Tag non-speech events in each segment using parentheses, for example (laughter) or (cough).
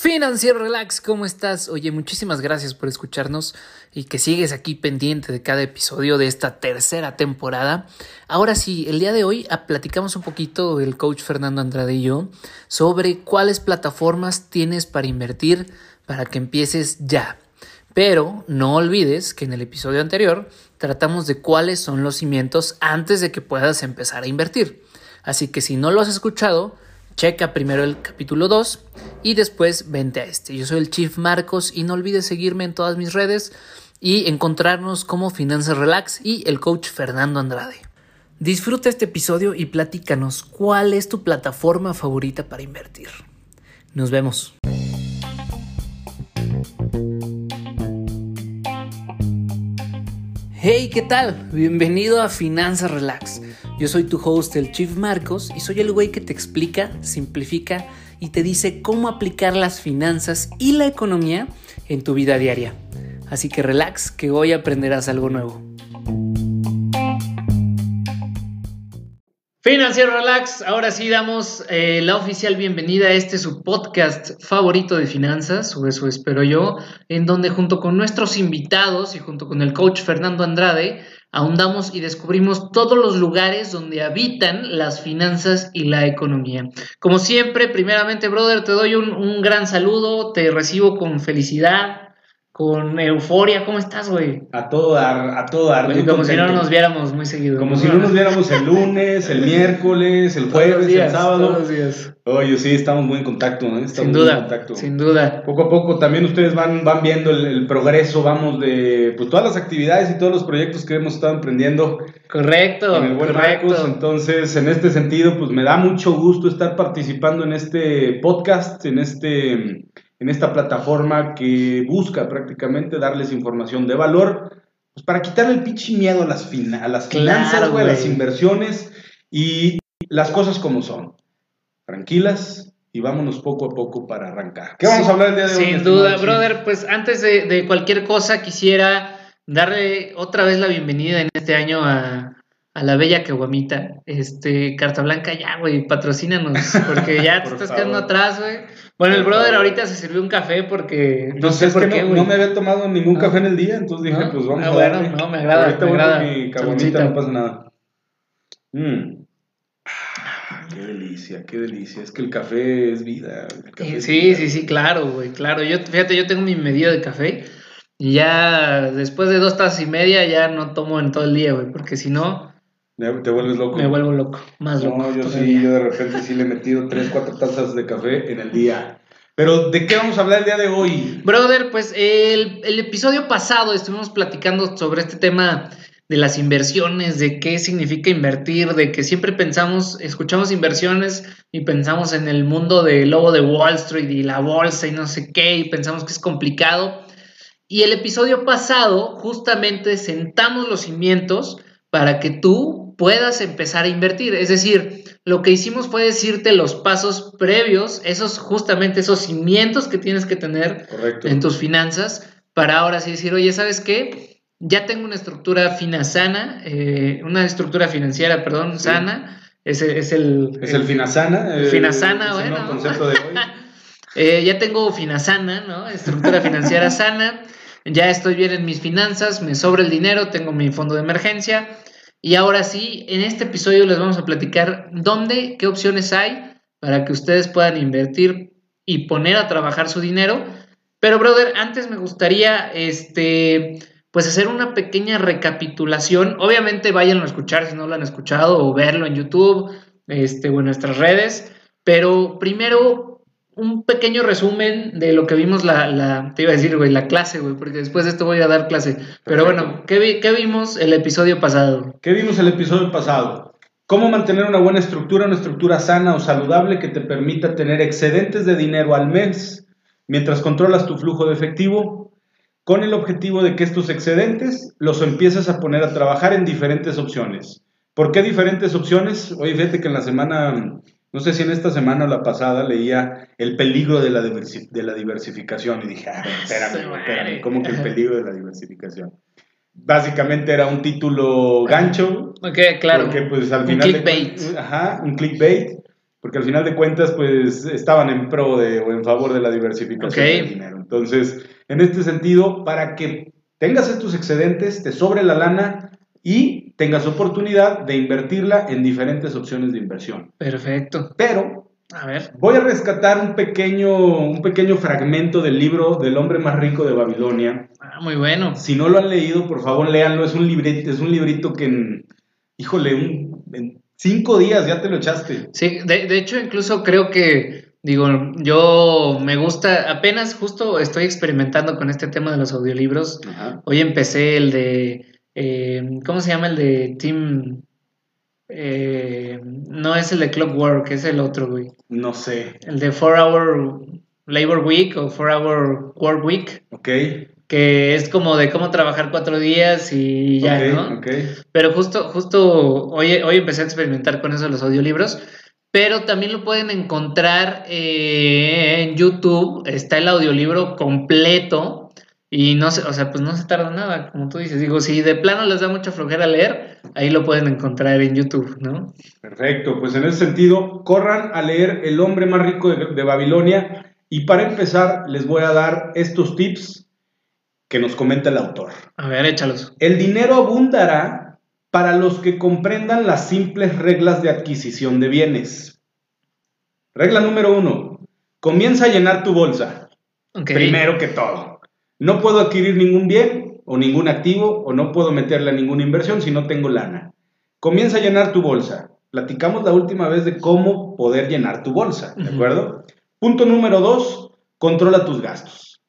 Financiero Relax, ¿cómo estás? Oye, muchísimas gracias por escucharnos y que sigues aquí pendiente de cada episodio de esta tercera temporada. Ahora sí, el día de hoy ah, platicamos un poquito el coach Fernando Andrade y yo sobre cuáles plataformas tienes para invertir para que empieces ya. Pero no olvides que en el episodio anterior tratamos de cuáles son los cimientos antes de que puedas empezar a invertir. Así que si no lo has escuchado, Checa primero el capítulo 2 y después vente a este. Yo soy el Chief Marcos y no olvides seguirme en todas mis redes y encontrarnos como Finanzas Relax y el coach Fernando Andrade. Disfruta este episodio y platícanos cuál es tu plataforma favorita para invertir. Nos vemos. Hey, ¿qué tal? Bienvenido a Finanzas Relax yo soy tu host, el Chief Marcos, y soy el güey que te explica, simplifica y te dice cómo aplicar las finanzas y la economía en tu vida diaria. Así que relax, que hoy aprenderás algo nuevo. Financiero Relax, ahora sí damos eh, la oficial bienvenida a este su podcast favorito de finanzas, o eso espero yo, en donde junto con nuestros invitados y junto con el coach Fernando Andrade, ahondamos y descubrimos todos los lugares donde habitan las finanzas y la economía. Como siempre, primeramente, brother, te doy un, un gran saludo, te recibo con felicidad, con euforia. ¿Cómo estás, güey? A todo dar, a todo dar. como si no nos viéramos muy seguido. Como si no nos viéramos el lunes, el miércoles, el jueves, el sábado. Todos los días. Oye, sí, estamos muy en contacto, ¿eh? Estamos sin duda, sin duda. Poco a poco también ustedes van, van viendo el, progreso, vamos, de pues, todas las actividades y todos los proyectos que hemos estado emprendiendo. Correcto, en el buen correcto. Entonces, en este sentido, pues me da mucho gusto estar participando en este podcast, en este en esta plataforma que busca prácticamente darles información de valor, pues para quitarle el pinche miedo a las, a las finanzas, a las inversiones y las cosas como son. Tranquilas y vámonos poco a poco para arrancar. ¿Qué vamos a hablar el día de hoy? Sin duda, brother, pues antes de, de cualquier cosa quisiera darle otra vez la bienvenida en este año a, a la bella Caguamita. Este, Carta Blanca, ya, güey, patrocínanos, porque ya (laughs) te estás quedando atrás, güey. Bueno, el brother ahorita se sirvió un café porque no, sé por qué, no, no, me había tomado ningún café en el día, entonces dije, pues vamos ah, a bueno, no, me agrada, ahorita me agrada. mi caguamita, no pasa nada. Mm. qué delicia, qué delicia. Es que el café es vida. sí, sí, sí, claro, güey, claro. Yo, fíjate, yo tengo mi medida de café y ya después de dos tazas y media ya no tomo en todo el día, güey, porque si no ¿Te vuelves loco? Me vuelvo loco, más loco. No, yo sí, yo de repente sí le he metido 3, 4 tazas de café en el día. Pero, ¿de qué vamos a hablar el día de hoy? Brother, pues el, el episodio pasado estuvimos platicando sobre este tema de las inversiones, de qué significa invertir, de que siempre pensamos, escuchamos inversiones y pensamos en el mundo del lobo de Wall Street y la bolsa y no sé qué, y pensamos que es complicado. Y el episodio pasado justamente sentamos los cimientos para que tú puedas empezar a invertir. Es decir, lo que hicimos fue decirte los pasos previos, esos justamente esos cimientos que tienes que tener en tus finanzas para ahora sí decir, oye, ¿sabes qué? Ya tengo una estructura fina sana, eh, una estructura financiera, perdón, sana. Es, es el... Es el, finasana. El, finasana, bueno. concepto de hoy. (laughs) Eh, ya tengo finasana, ¿no? Estructura financiera (laughs) sana. Ya estoy bien en mis finanzas, me sobra el dinero, tengo mi fondo de emergencia y ahora sí, en este episodio les vamos a platicar dónde, qué opciones hay para que ustedes puedan invertir y poner a trabajar su dinero. Pero, brother, antes me gustaría, este, pues hacer una pequeña recapitulación. Obviamente, váyanlo a escuchar si no lo han escuchado o verlo en YouTube, este, o en nuestras redes. Pero primero, un pequeño resumen de lo que vimos la, la, te iba a decir, güey, la clase, güey, porque después de esto voy a dar clase. Pero bueno, ¿qué, ¿qué vimos el episodio pasado? ¿Qué vimos el episodio pasado? Cómo mantener una buena estructura, una estructura sana o saludable que te permita tener excedentes de dinero al mes mientras controlas tu flujo de efectivo, con el objetivo de que estos excedentes los empieces a poner a trabajar en diferentes opciones. ¿Por qué diferentes opciones? Oye, fíjate que en la semana no sé si en esta semana o la pasada leía el peligro de la, de la diversificación y dije, ah, espérame, espérame, ¿cómo que el peligro de la diversificación? Básicamente era un título gancho. Ok, claro. Porque pues al un final... Clickbait. ajá, un clickbait. porque al final de cuentas, pues estaban en pro de o en favor de la diversificación Ok. del dinero. Entonces, en este sentido, para que tengas estos excedentes, te sobre la lana y tengas oportunidad de invertirla en diferentes opciones de inversión. Perfecto. Pero A ver. voy a rescatar un pequeño, un pequeño fragmento del libro del hombre más rico de Babilonia. Ah, muy bueno. Si no lo han leído, por favor, léanlo. Es un librito, es un librito que, en, híjole, un- en cinco días ya te lo echaste. Sí, de, de hecho, incluso creo que, digo, yo me gusta, apenas justo estoy experimentando con este tema de los audiolibros. Ajá. Hoy empecé el de, eh, ¿cómo se llama el de Team? Eh, no es el de Clockwork, es el otro, güey. No sé. El de 4 Hour Labor Week o 4 Hour Work Week, Ok. que es como de cómo trabajar cuatro días y ya, ok, ¿no? ok. Pero justo, justo hoy, hoy empecé a experimentar con eso de los audiolibros, pero también lo pueden encontrar eh, en YouTube, está el audiolibro completo y no se, o sea, pues no se tarda nada, como tú dices. Digo, si de plano les da mucha flojera leer, ahí lo pueden encontrar en YouTube, ¿no? Perfecto. Pues en ese sentido, corran a leer El hombre más rico de, de Babilonia. Y para empezar, les voy a dar estos tips que nos comenta el autor. A ver, échalos. El dinero abundará para los que comprendan las simples reglas de adquisición de bienes. Regla número uno. Comienza a llenar tu bolsa. Primero que todo. No puedo adquirir ningún bien o ningún activo o no puedo meterle a ninguna inversión si no tengo lana. Comienza a llenar tu bolsa. Platicamos la última vez de cómo poder llenar tu bolsa, ¿de acuerdo? Punto número dos, controla tus gastos.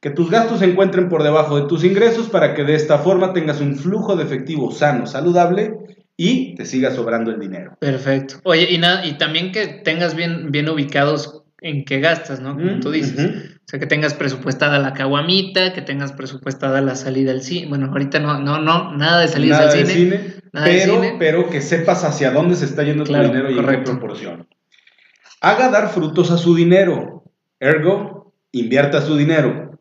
Que tus gastos se encuentren por debajo de tus ingresos para que de esta forma tengas un flujo de efectivo sano, saludable y te siga sobrando el dinero. Perfecto. Oye, y nada, y también que tengas bien, bien ubicados en qué gastas, ¿no? Como Mm, tú dices. O sea, que tengas presupuestada la caguamita, que tengas presupuestada la salida al cine. Bueno, ahorita no, no, no, nada de salidas Nada al de cine. cine, nada de pero, cine. pero que sepas hacia dónde se está yendo Claro, tu dinero y en qué correcto. proporción. Haga dar frutos a su dinero. Ergo, invierta su dinero.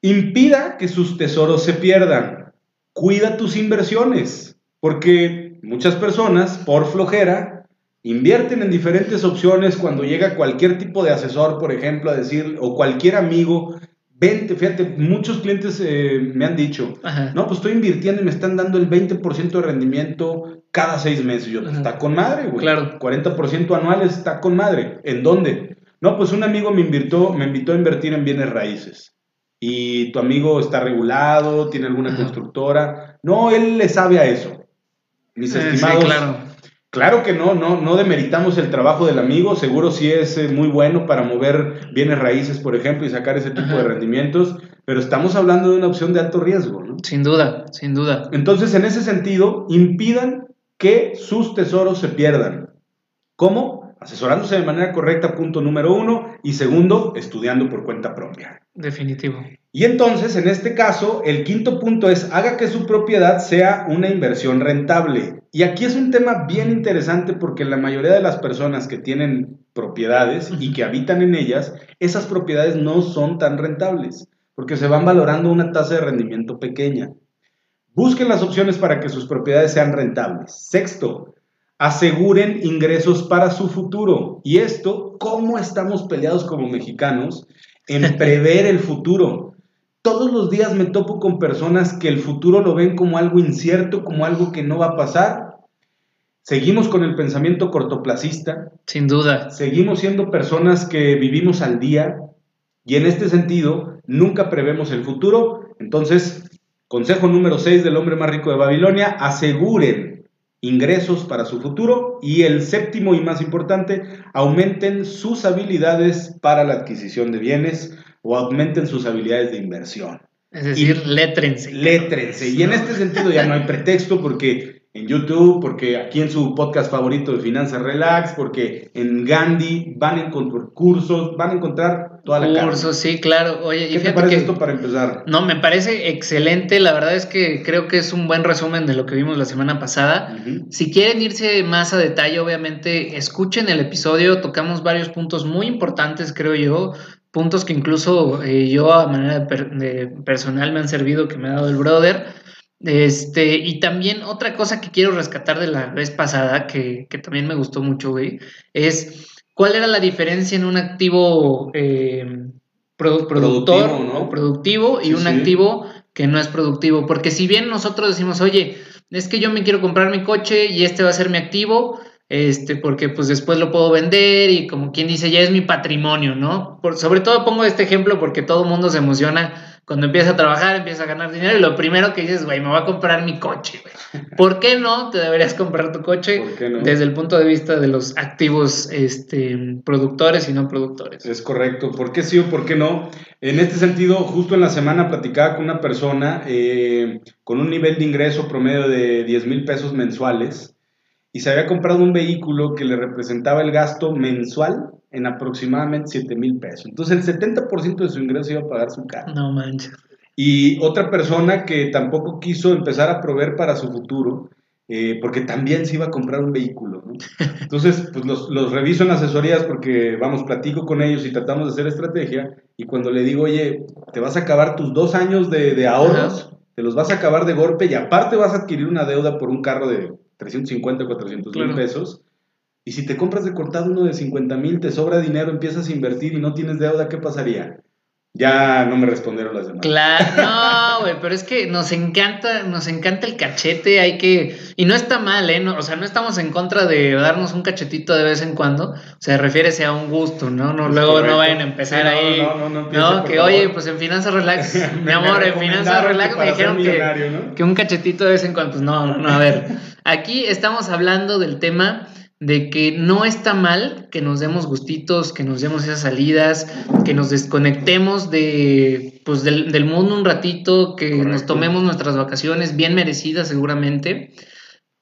Impida que sus tesoros se pierdan. Cuida tus inversiones. Porque muchas personas, por flojera, invierten en diferentes opciones cuando llega cualquier tipo de asesor, por ejemplo, a decir, o cualquier amigo, vente, fíjate, muchos clientes eh, me han dicho, Ajá. no, pues estoy invirtiendo y me están dando el 20% de rendimiento cada seis meses. Yo, pues, está con madre, güey. Claro. 40% anuales está con madre. ¿En dónde? No, pues un amigo me invitó, me invitó a invertir en bienes raíces. Y tu amigo está regulado, tiene alguna Ajá. constructora. No, él le sabe a eso. Mis Eh, sí, estimados. claro. Claro que no, no, no demeritamos el trabajo del amigo, seguro sí es eh, muy bueno para mover bienes raíces, por ejemplo, y sacar ese tipo Ajá. de rendimientos, pero estamos hablando de una opción de alto riesgo, ¿no? Sin duda, sin duda. Entonces, en ese sentido, impidan que sus tesoros se pierdan. ¿Cómo? Asesorándose de manera correcta, punto número uno, y segundo, estudiando por cuenta propia. Definitivo. Y entonces, en este caso, el quinto punto es haga que su propiedad sea una inversión rentable. Y aquí es un tema bien interesante porque la mayoría de las personas que tienen propiedades y que habitan en ellas, esas propiedades no son tan rentables porque se van valorando una tasa de rendimiento pequeña. Busquen las opciones para que sus propiedades sean rentables. Sexto, aseguren ingresos para su futuro. Y esto, ¿cómo estamos peleados como mexicanos en (laughs) prever el futuro? Todos los días me topo con personas que el futuro lo ven como algo incierto, como algo que no va a pasar. Seguimos con el pensamiento cortoplacista, Sin duda. seguimos siendo personas que vivimos al día y en este sentido nunca prevemos el futuro. Entonces, consejo número 6 del hombre más rico de Babilonia, aseguren ingresos para su futuro y el séptimo y más importante, aumenten sus habilidades para la adquisición de bienes o aumenten sus habilidades de inversión. Es decir, Y- létrense. Létrense. Y en este sentido ya no hay pretexto porque en YouTube, porque aquí en su podcast favorito de Finanzas Relax, porque en Gandhi van a encontrar cursos, van a encontrar toda la carne. Cursos, sí, claro. Oye, y ¿Qué te fíjate parece que... esto para empezar? No, me parece excelente. La verdad es que creo que es un buen resumen de lo que vimos la semana pasada. Ujú. Si quieren irse más a detalle, obviamente, escuchen el episodio. Tocamos varios puntos muy importantes, creo yo. Puntos que incluso eh, yo a manera de per- de personal me han servido, que me ha dado el brother. Este, y también otra cosa que quiero rescatar de la vez pasada, que, que también me gustó mucho, güey, es cuál era la diferencia en un activo eh, productor o productivo y un activo que no es productivo. Porque si bien nosotros decimos, oye, es que yo me quiero comprar mi coche y este va a ser mi activo, este, porque pues después lo puedo vender y como quien dice, ya es mi patrimonio, ¿no? Por, sobre todo pongo este ejemplo porque todo el mundo se emociona cuando empieza a trabajar, empieza a ganar dinero y lo primero que dices, güey, me voy a comprar mi coche, güey. ¿Por qué no te deberías comprar tu coche desde el punto de vista de los activos este, productores y no productores? Es correcto. ¿Por qué sí o por qué no? En este sentido, justo en la semana platicaba con una persona eh, con un nivel de ingreso promedio de 10 mil pesos mensuales y se había comprado un vehículo que le representaba el gasto mensual en aproximadamente 7 mil pesos. Entonces el 70% de su ingreso iba a pagar su carro. No manches. Y otra persona que tampoco quiso empezar a proveer para su futuro, eh, porque también se iba a comprar un vehículo. (laughs) Entonces, pues los, los, reviso en asesorías porque, vamos, platico con ellos y tratamos de hacer estrategia. Y cuando le digo, oye, te vas a acabar tus dos años de, de ahorros, te los vas a acabar de golpe y aparte vas a adquirir una deuda por un carro de 350, 400 mil pesos. Y si te compras de cortado uno de 50 mil, te sobra dinero, empiezas a invertir y no tienes deuda, ¿qué pasaría? Ya no me respondieron las demás. Claro, no, güey, pero es que nos encanta, nos encanta el cachete, hay que, y no está mal, ¿eh? o sea, no estamos en contra de darnos un cachetito de vez en cuando, o sea, refiere a un gusto, ¿no? no luego no vayan a empezar ahí, no, no, no, no que oye, pues en Finanzas Relax, (laughs) mi amor, en Finanzas Relax me dijeron que, que un cachetito de vez en cuando, pues no, no, no, a ver, aquí estamos hablando del tema de que no está mal que nos demos gustitos, que nos demos esas salidas, que nos desconectemos de, pues, del, mundo un ratito, que nos tomemos nuestras vacaciones bien merecidas seguramente,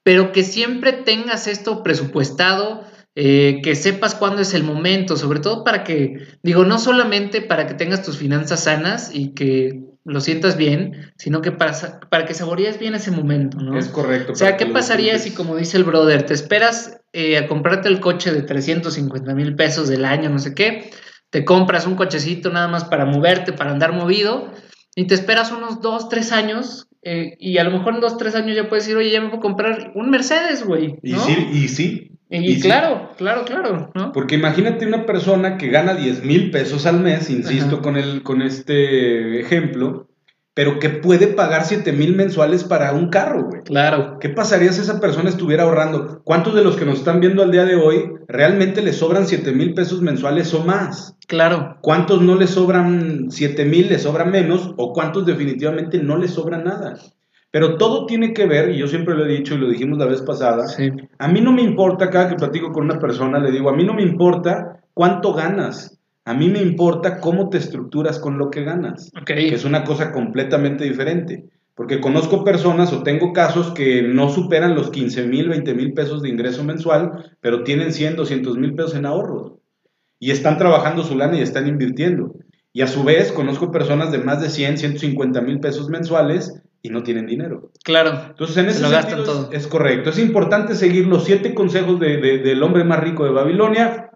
pero que siempre tengas esto presupuestado, eh, que sepas cuándo es el momento, sobre todo para que, digo, no solamente para que tengas tus finanzas sanas y que lo sientas bien, sino que para, para que saborees bien ese momento, ¿no? Es correcto. O sea, ¿qué pasaría si, como dice el brother, te esperas eh, a comprarte el coche de 350 mil pesos del año, no sé qué, te compras un cochecito nada más para moverte, para andar movido, y te esperas unos dos, tres años, eh, y a lo mejor en dos, tres años ya puedes decir, oye, ya me puedo comprar un Mercedes, güey. Y sí, y sí. Y, claro, claro, claro, ¿no? Porque imagínate una persona que gana 10 mil pesos al mes, insisto con, el, con este ejemplo, pero que puede pagar 7 mil mensuales para un carro, güey. Claro. ¿Qué pasaría si esa persona estuviera ahorrando? ¿Cuántos de los que nos están viendo al día de hoy realmente le sobran 7 mil pesos mensuales o más? Claro. ¿Cuántos no le sobran 7 mil, le sobran menos? ¿O cuántos definitivamente no le sobra nada? Pero todo tiene que ver, y yo siempre lo he dicho y lo dijimos la vez pasada, a mí no me importa, cada que platico con una persona, le digo, a mí no me importa cuánto ganas, a mí me importa cómo te estructuras con lo que ganas, que es una cosa completamente diferente. Porque conozco personas o tengo casos que no superan los 15 mil, 20 mil pesos de ingreso mensual, pero tienen 100, 200 mil pesos en ahorros. Y están trabajando su lana y están invirtiendo. Y a su vez conozco personas de más de 100, 150 mil pesos mensuales y no tienen dinero. Claro. Entonces, en ese sentido todo. Es, correcto. Es importante seguir los siete consejos de, del hombre más rico de Babilonia.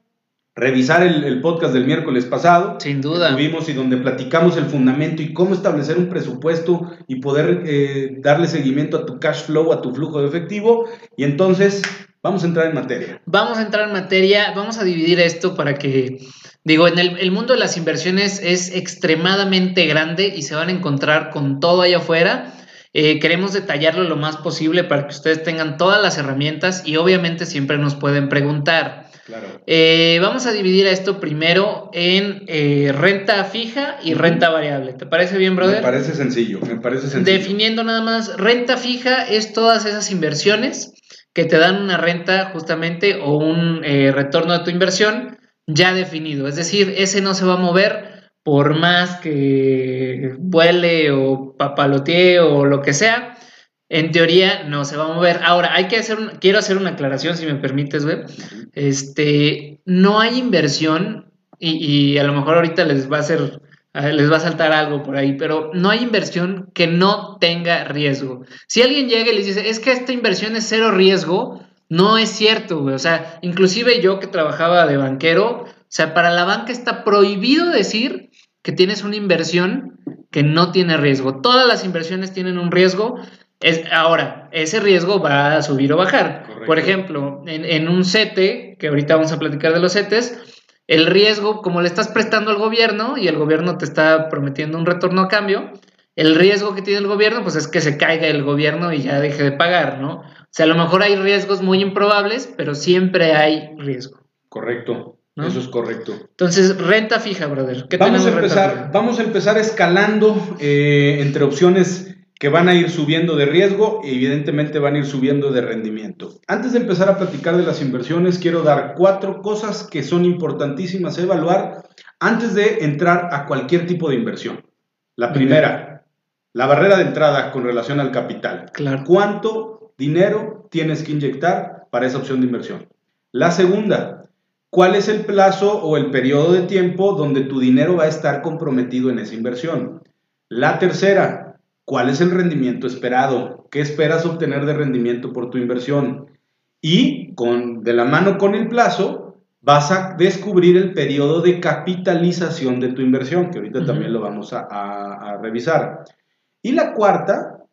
Revisar el, podcast del miércoles pasado. Sin duda. Tuvimos y donde platicamos el fundamento y cómo establecer un presupuesto y poder eh, darle seguimiento a tu cash flow, a tu flujo de efectivo. Y entonces, vamos a entrar en materia. Vamos a entrar en materia. Vamos a dividir esto para que Digo, en el, mundo de las inversiones es extremadamente grande y se van a encontrar con todo allá afuera. Eh, queremos detallarlo lo más posible para que ustedes tengan todas las herramientas y obviamente siempre nos pueden preguntar. Claro. Eh, vamos a dividir esto primero en eh, renta fija y renta variable. ¿Te parece bien, brother? Me parece sencillo, me parece sencillo. Definiendo nada más, renta fija es todas esas inversiones que te dan una renta justamente o un retorno de tu inversión ya definido. Es decir, ese no se va a mover por más que vuele o papalotee o lo que sea. En teoría no se va a mover. Ahora, hay que hacer, quiero hacer una aclaración, si me permites, güey. Este, no hay inversión y, y, a lo mejor ahorita les va a hacer, les va a saltar algo por ahí, pero no hay inversión que no tenga riesgo. Si alguien llega y les dice, es que esta inversión es cero riesgo, no es cierto, güey. O sea, inclusive yo que trabajaba de banquero, o sea, para la banca está prohibido decir que tienes una inversión que no tiene riesgo. Todas las inversiones tienen un riesgo Es, ahora, ese riesgo va a subir o bajar. Por ejemplo, en, en, un CETE, que ahorita vamos a platicar de los CETES, el riesgo, como le estás prestando al gobierno y el gobierno te está prometiendo un retorno a cambio, el riesgo que tiene el gobierno, pues es que se caiga el gobierno y ya deje de pagar, ¿no? O sea, a lo mejor hay riesgos muy improbables, pero siempre hay riesgo. Correcto. Eso es correcto. Entonces, renta fija, brother. ¿Qué vamos, a empezar, vamos a empezar escalando eh, entre opciones que van a ir subiendo de riesgo y evidentemente van a ir subiendo de rendimiento. Antes de empezar a platicar de las inversiones, quiero dar cuatro cosas que son importantísimas a evaluar antes de entrar a cualquier tipo de inversión. La primera, la barrera de entrada con relación al capital. Claro. ¿Cuánto dinero tienes que inyectar para esa opción de inversión? La segunda, ¿cuál es el plazo o el periodo de tiempo donde tu dinero va a estar comprometido en esa inversión? La tercera, ¿cuál es el rendimiento esperado? ¿Qué esperas obtener de rendimiento por tu inversión? Y con, de la mano con el plazo, vas a descubrir el periodo de capitalización de tu inversión, que ahorita también lo vamos a revisar. Y la cuarta,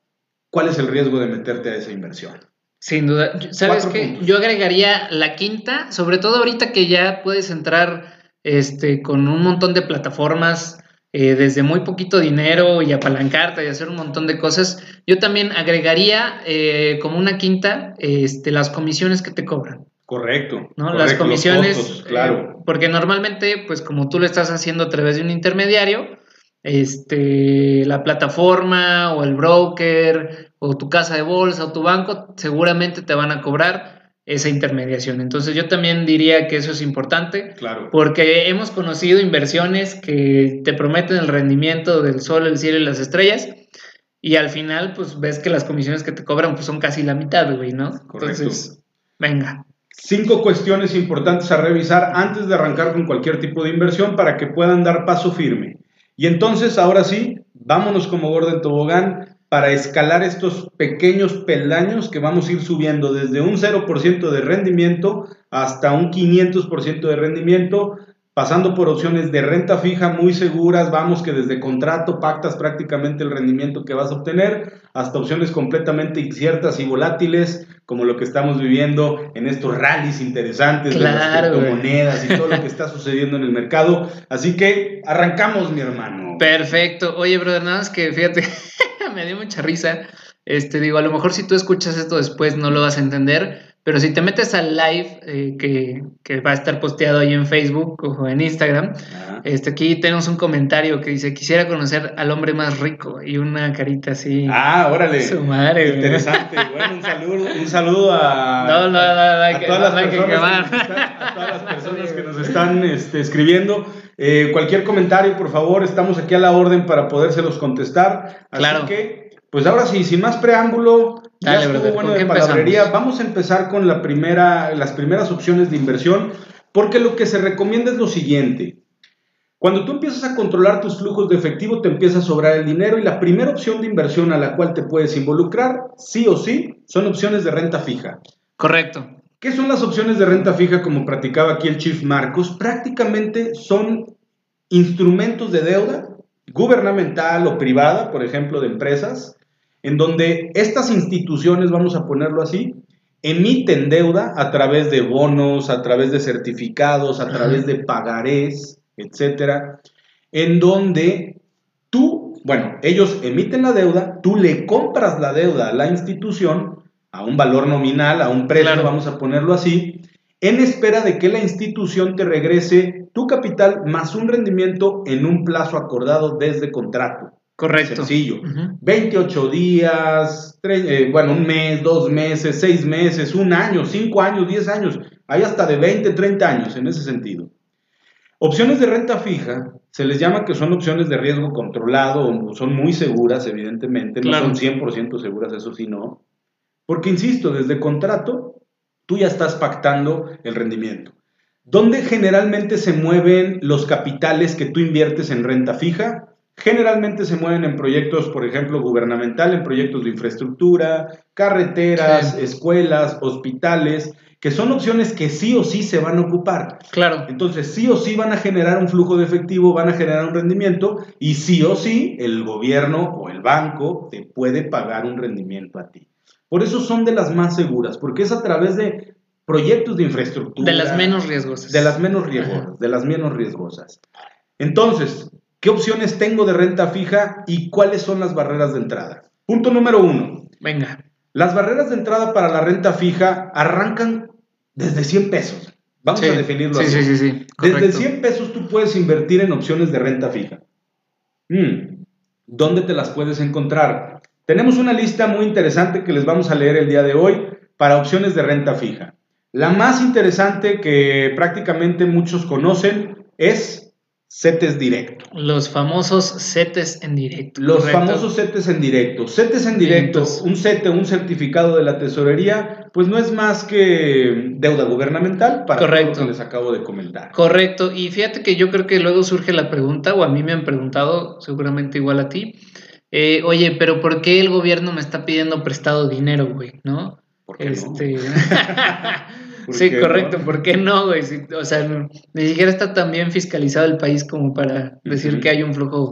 ¿cuál es el riesgo de meterte a esa inversión? Sin duda. ¿Sabes qué? Yo agregaría la quinta, sobre todo ahorita que ya puedes entrar este, con un montón de plataformas eh, desde muy poquito dinero y apalancarte y hacer un montón de cosas. Yo también agregaría eh, como una quinta este, las comisiones que te cobran. Correcto. ¿no? las comisiones, claro. Eh, porque normalmente, pues como tú lo estás haciendo a través de un intermediario, este, la plataforma o el broker o tu casa de bolsa o tu banco seguramente te van a cobrar esa intermediación. Entonces yo también diría que eso es importante, claro. porque hemos conocido inversiones que te prometen el rendimiento del sol, el cielo y las estrellas, y al final pues ves que las comisiones que te cobran pues son casi la mitad, güey, ¿no? Correcto. Entonces, venga. Cinco cuestiones importantes a revisar antes de arrancar con cualquier tipo de inversión para que puedan dar paso firme. Y entonces, ahora sí, vámonos como Gordon Tobogán para escalar estos pequeños peldaños que vamos a ir subiendo desde un 0% de rendimiento hasta un 500% de rendimiento, pasando por opciones de renta fija muy seguras, vamos que desde contrato pactas prácticamente el rendimiento que vas a obtener, hasta opciones completamente inciertas y volátiles, como lo que estamos viviendo en estos rallies interesantes de las criptomonedas y todo lo que (laughs) está sucediendo en el mercado. Así que arrancamos, mi hermano. Perfecto. Oye, brother, nada más que fíjate, (laughs) me dio mucha risa. Este, digo, a lo mejor si tú escuchas esto después no lo vas a entender, pero si te metes al live eh, que, va a estar posteado ahí en Facebook o en Instagram, este, aquí tenemos un comentario que dice, quisiera conocer al hombre más rico y una carita así. Ah, órale. Su madre. Interesante. bueno, un saludo, un saludo a, no, no, no, a, todas, las personas que, a todas las personas que nos (laughs) están este, escribiendo. Eh, cualquier comentario, por favor, estamos aquí a la orden para podérselos contestar. Así claro. que, pues ahora sí, sin más preámbulo, ya estuvo bueno de palabrería. Vamos a empezar con la primera, las primeras opciones de inversión, porque lo que se recomienda es lo siguiente. Cuando tú empiezas a controlar tus flujos de efectivo, te empieza a sobrar el dinero y la primera opción de inversión a la cual te puedes involucrar, sí o sí, son opciones de renta fija. Correcto. ¿Qué son las opciones de renta fija como practicaba aquí el Chief Marcos? Prácticamente son instrumentos de deuda gubernamental o privada, por ejemplo, de empresas, en donde estas instituciones, vamos a ponerlo así, emiten deuda a través de bonos, a través de certificados, a través de pagarés, etcétera, en donde tú, bueno, ellos emiten la deuda, tú le compras la deuda a la institución a un valor nominal, a un precio, vamos a ponerlo así, en espera de que la institución te regrese tu capital más un rendimiento en un plazo acordado desde contrato. Correcto. Sencillo. 28 días, eh, bueno, un mes, dos meses, seis meses, un año, cinco años, diez años. Hay hasta de 20, 30 años en ese sentido. Opciones de renta fija se les llama que son opciones de riesgo controlado, son muy seguras, evidentemente, no son 100% seguras, eso sí, no. Porque, insisto, desde contrato, tú ya estás pactando el rendimiento. ¿Dónde generalmente se mueven los capitales que tú inviertes en renta fija? Generalmente se mueven en proyectos, por ejemplo, gubernamental, en proyectos de infraestructura, carreteras, Sí. escuelas, hospitales, que son opciones que sí o sí se van a ocupar. Claro. Entonces, sí o sí van a generar un flujo de efectivo, van a generar un rendimiento y sí o sí el gobierno o el banco te puede pagar un rendimiento a ti. Por eso son de las más seguras, porque es a través de proyectos de infraestructura. De las menos riesgosas. De las menos riesgosas, de las menos riesgosas. Entonces, ¿qué opciones tengo de renta fija y cuáles son las barreras de entrada? Punto número uno. Venga. Las barreras de entrada para la renta fija arrancan desde 100 pesos. Vamos Sí. a definirlo Sí, así. sí, sí, sí. Desde Correcto. 100 pesos tú puedes invertir en opciones de renta fija. Mm, ¿Dónde te las puedes encontrar? Tenemos una lista muy interesante que les vamos a leer el día de hoy para opciones de renta fija. La más interesante que prácticamente muchos conocen es CETES Directo. Los famosos setes en directo. Los correcto. famosos CETES en directo. CETES en directo, Entonces- un CETE, un certificado de la tesorería, pues no es más que deuda gubernamental para lo que les acabo de comentar. Correcto, y fíjate que yo creo que luego surge la pregunta, o a mí me han preguntado, seguramente igual a ti, eh, oye, pero ¿por qué el gobierno me está pidiendo prestado dinero, güey? ¿No? ¿Por qué no? este... ¿Por (laughs) (laughs) sí, correcto, no? ¿por qué no, güey? Si- o sea, no- ni siquiera está tan bien fiscalizado el país como para decir que hay un flujo.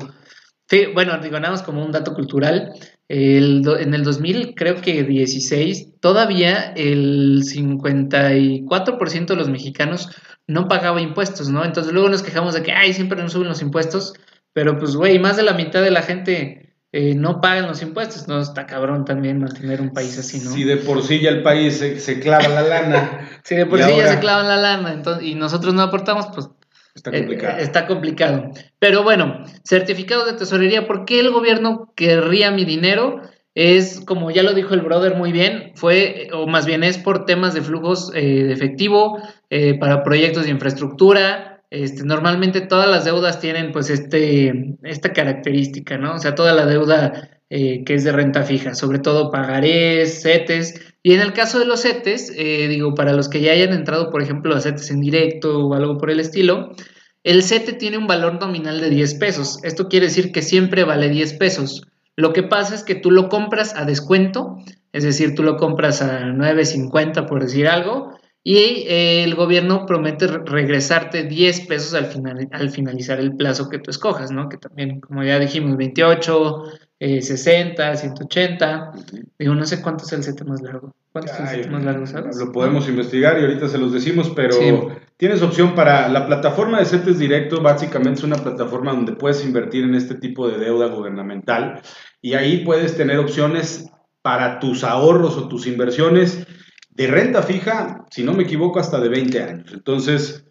Sí, bueno, digo, nada más como un dato cultural. El en el 2000, creo que 16, todavía el 54% de los mexicanos no pagaba impuestos, ¿no? Entonces luego nos quejamos de que, ay, siempre nos suben los impuestos, pero pues, güey, más de la mitad de la gente eh, no pagan los impuestos, ¿no? Está cabrón también mantener un país así, ¿no? Si de por sí ya el país se, se clava la lana, (laughs) Si de por sí ya se clavan la lana entonces, y nosotros no aportamos, pues está eh, complicado. eh, está complicado. Pero bueno, certificados de tesorería, ¿por qué el gobierno querría mi dinero? Es, como ya lo dijo el brother muy bien, fue, o más bien es por temas de flujos eh, de efectivo, eh, para proyectos de infraestructura. Este, normalmente todas las deudas tienen pues este, esta característica, ¿no? O sea, toda la deuda eh, que es de renta fija, sobre todo pagarés, CETES. Y en el caso de los CETES, eh, digo, para los que ya hayan entrado, por ejemplo, a CETES en directo o algo por el estilo, el CETE tiene un valor nominal de 10 pesos. Esto quiere decir que siempre vale 10 pesos. Lo que pasa es que tú lo compras a descuento, es decir, tú lo compras a 9.50 por decir algo, y eh, el gobierno promete re- regresarte 10 pesos al, final, al finalizar el plazo que tú escojas, ¿no? Que también, como ya dijimos, 28, eh, 60, 180. Digo, no sé cuánto es el CETE más largo. ¿Cuánto es el Ay, CETE más largo, sabes? Lo podemos investigar y ahorita se los decimos, pero Sí. tienes opción para la plataforma de CETES Directo, básicamente es una plataforma donde puedes invertir en este tipo de deuda gubernamental y ahí puedes tener opciones para tus ahorros o tus inversiones de renta fija, si no me equivoco, hasta de 20 años. Entonces,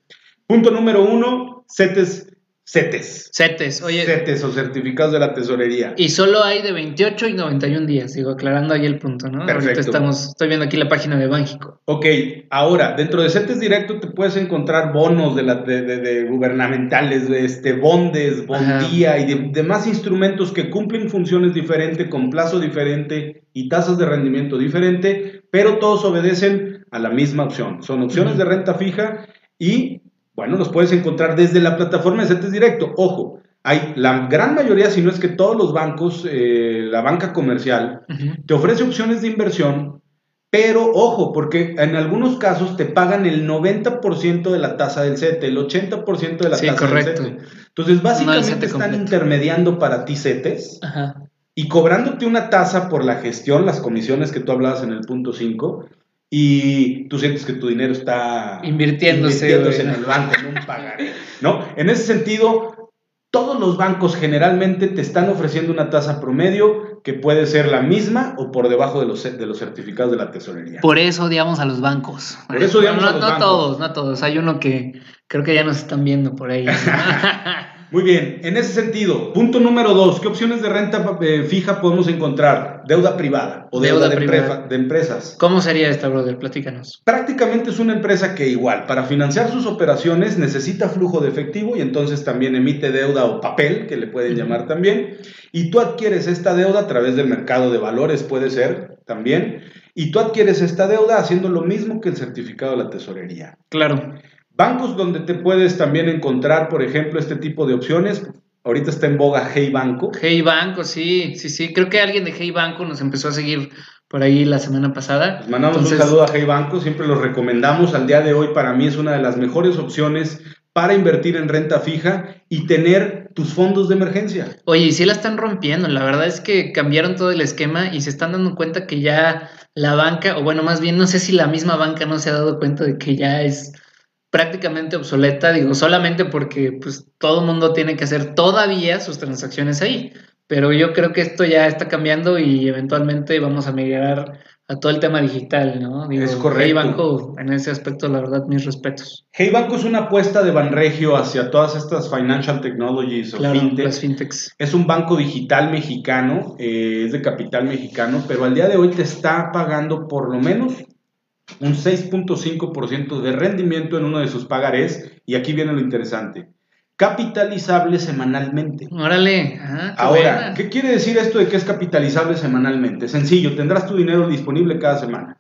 punto número uno, CETES, CETES. CETES, oye, CETES o certificados de la tesorería. Y solo hay de 28 y 91 días, digo, aclarando ahí el punto, ¿no? Ahorita Perfecto. estamos, estoy viendo aquí la página de Banjico. Ok, ahora, dentro de CETES Directo te puedes encontrar bonos de, la, de, de- de gubernamentales, de este, bondes, bondía y de- demás instrumentos que cumplen funciones diferentes, con plazo diferente y tasas de rendimiento diferente, pero todos obedecen a la misma opción. Son opciones de renta fija y, bueno, los puedes encontrar desde la plataforma de CETES Directo. Ojo, hay la gran mayoría, si no es que todos los bancos, eh, la banca comercial, te ofrece opciones de inversión, pero ojo, porque en algunos casos te pagan el 90% de la tasa del CETE, el 80% de la Sí, tasa correcto. del CETE. Entonces, básicamente están completo. intermediando para ti CETES Ajá. y cobrándote una tasa por la gestión, las comisiones que tú hablabas en el punto 5, y tú sientes que tu dinero está Invirtiéndose, en ¿no? el banco, en un pagaré, ¿no? En ese sentido, todos los bancos generalmente te están ofreciendo una tasa promedio que puede ser la misma o por debajo de los, de los certificados de la tesorería. Por eso odiamos a los bancos. Por eso odiamos no, a los no bancos. todos, no todos. Hay uno que creo que ya nos están viendo por ahí. (laughs) Muy bien, en ese sentido, punto número dos, ¿qué opciones de renta eh, fija podemos encontrar? Deuda privada o deuda, Deuda de, privada. de empresas. ¿Cómo sería esta, brother? Platícanos. Prácticamente es una empresa que igual, para financiar sus operaciones necesita flujo de efectivo y entonces también emite deuda o papel, que le pueden llamar también, y tú adquieres esta deuda a través del mercado de valores, puede ser también, y tú adquieres esta deuda haciendo lo mismo que el certificado de la tesorería. Claro. Bancos donde te puedes también encontrar, por ejemplo, este tipo de opciones, Ahorita está en boga Hey Banco. Hey Banco, sí, sí, sí. Creo que alguien de Hey Banco nos empezó a seguir por ahí la semana pasada. Les mandamos un saludo a Hey Banco, siempre los recomendamos. Al día de hoy para mí es una de las mejores opciones para invertir en renta fija y tener tus fondos de emergencia. Oye, y sí la están rompiendo. La verdad es que cambiaron todo el esquema y se están dando cuenta que ya la banca, o bueno, más bien no sé si la misma banca no se ha dado cuenta de que ya es prácticamente obsoleta, digo, solamente porque pues todo el mundo tiene que hacer todavía sus transacciones ahí, pero yo creo que esto ya está cambiando y eventualmente vamos a migrar a todo el tema digital, ¿no? es correcto. Hey Banco, en ese aspecto, la verdad, mis respetos. Hey Banco es una apuesta de Banregio hacia todas estas financial technologies o fintechs. Es un banco digital mexicano, eh, es de capital mexicano, pero al día de hoy te está pagando por lo menos un 6.5% de rendimiento en uno de sus pagarés. Y aquí viene lo interesante. Capitalizable semanalmente. Órale. Ah, Ahora, ¿qué quiere decir esto de que es capitalizable semanalmente? Sencillo, tendrás tu dinero disponible cada semana.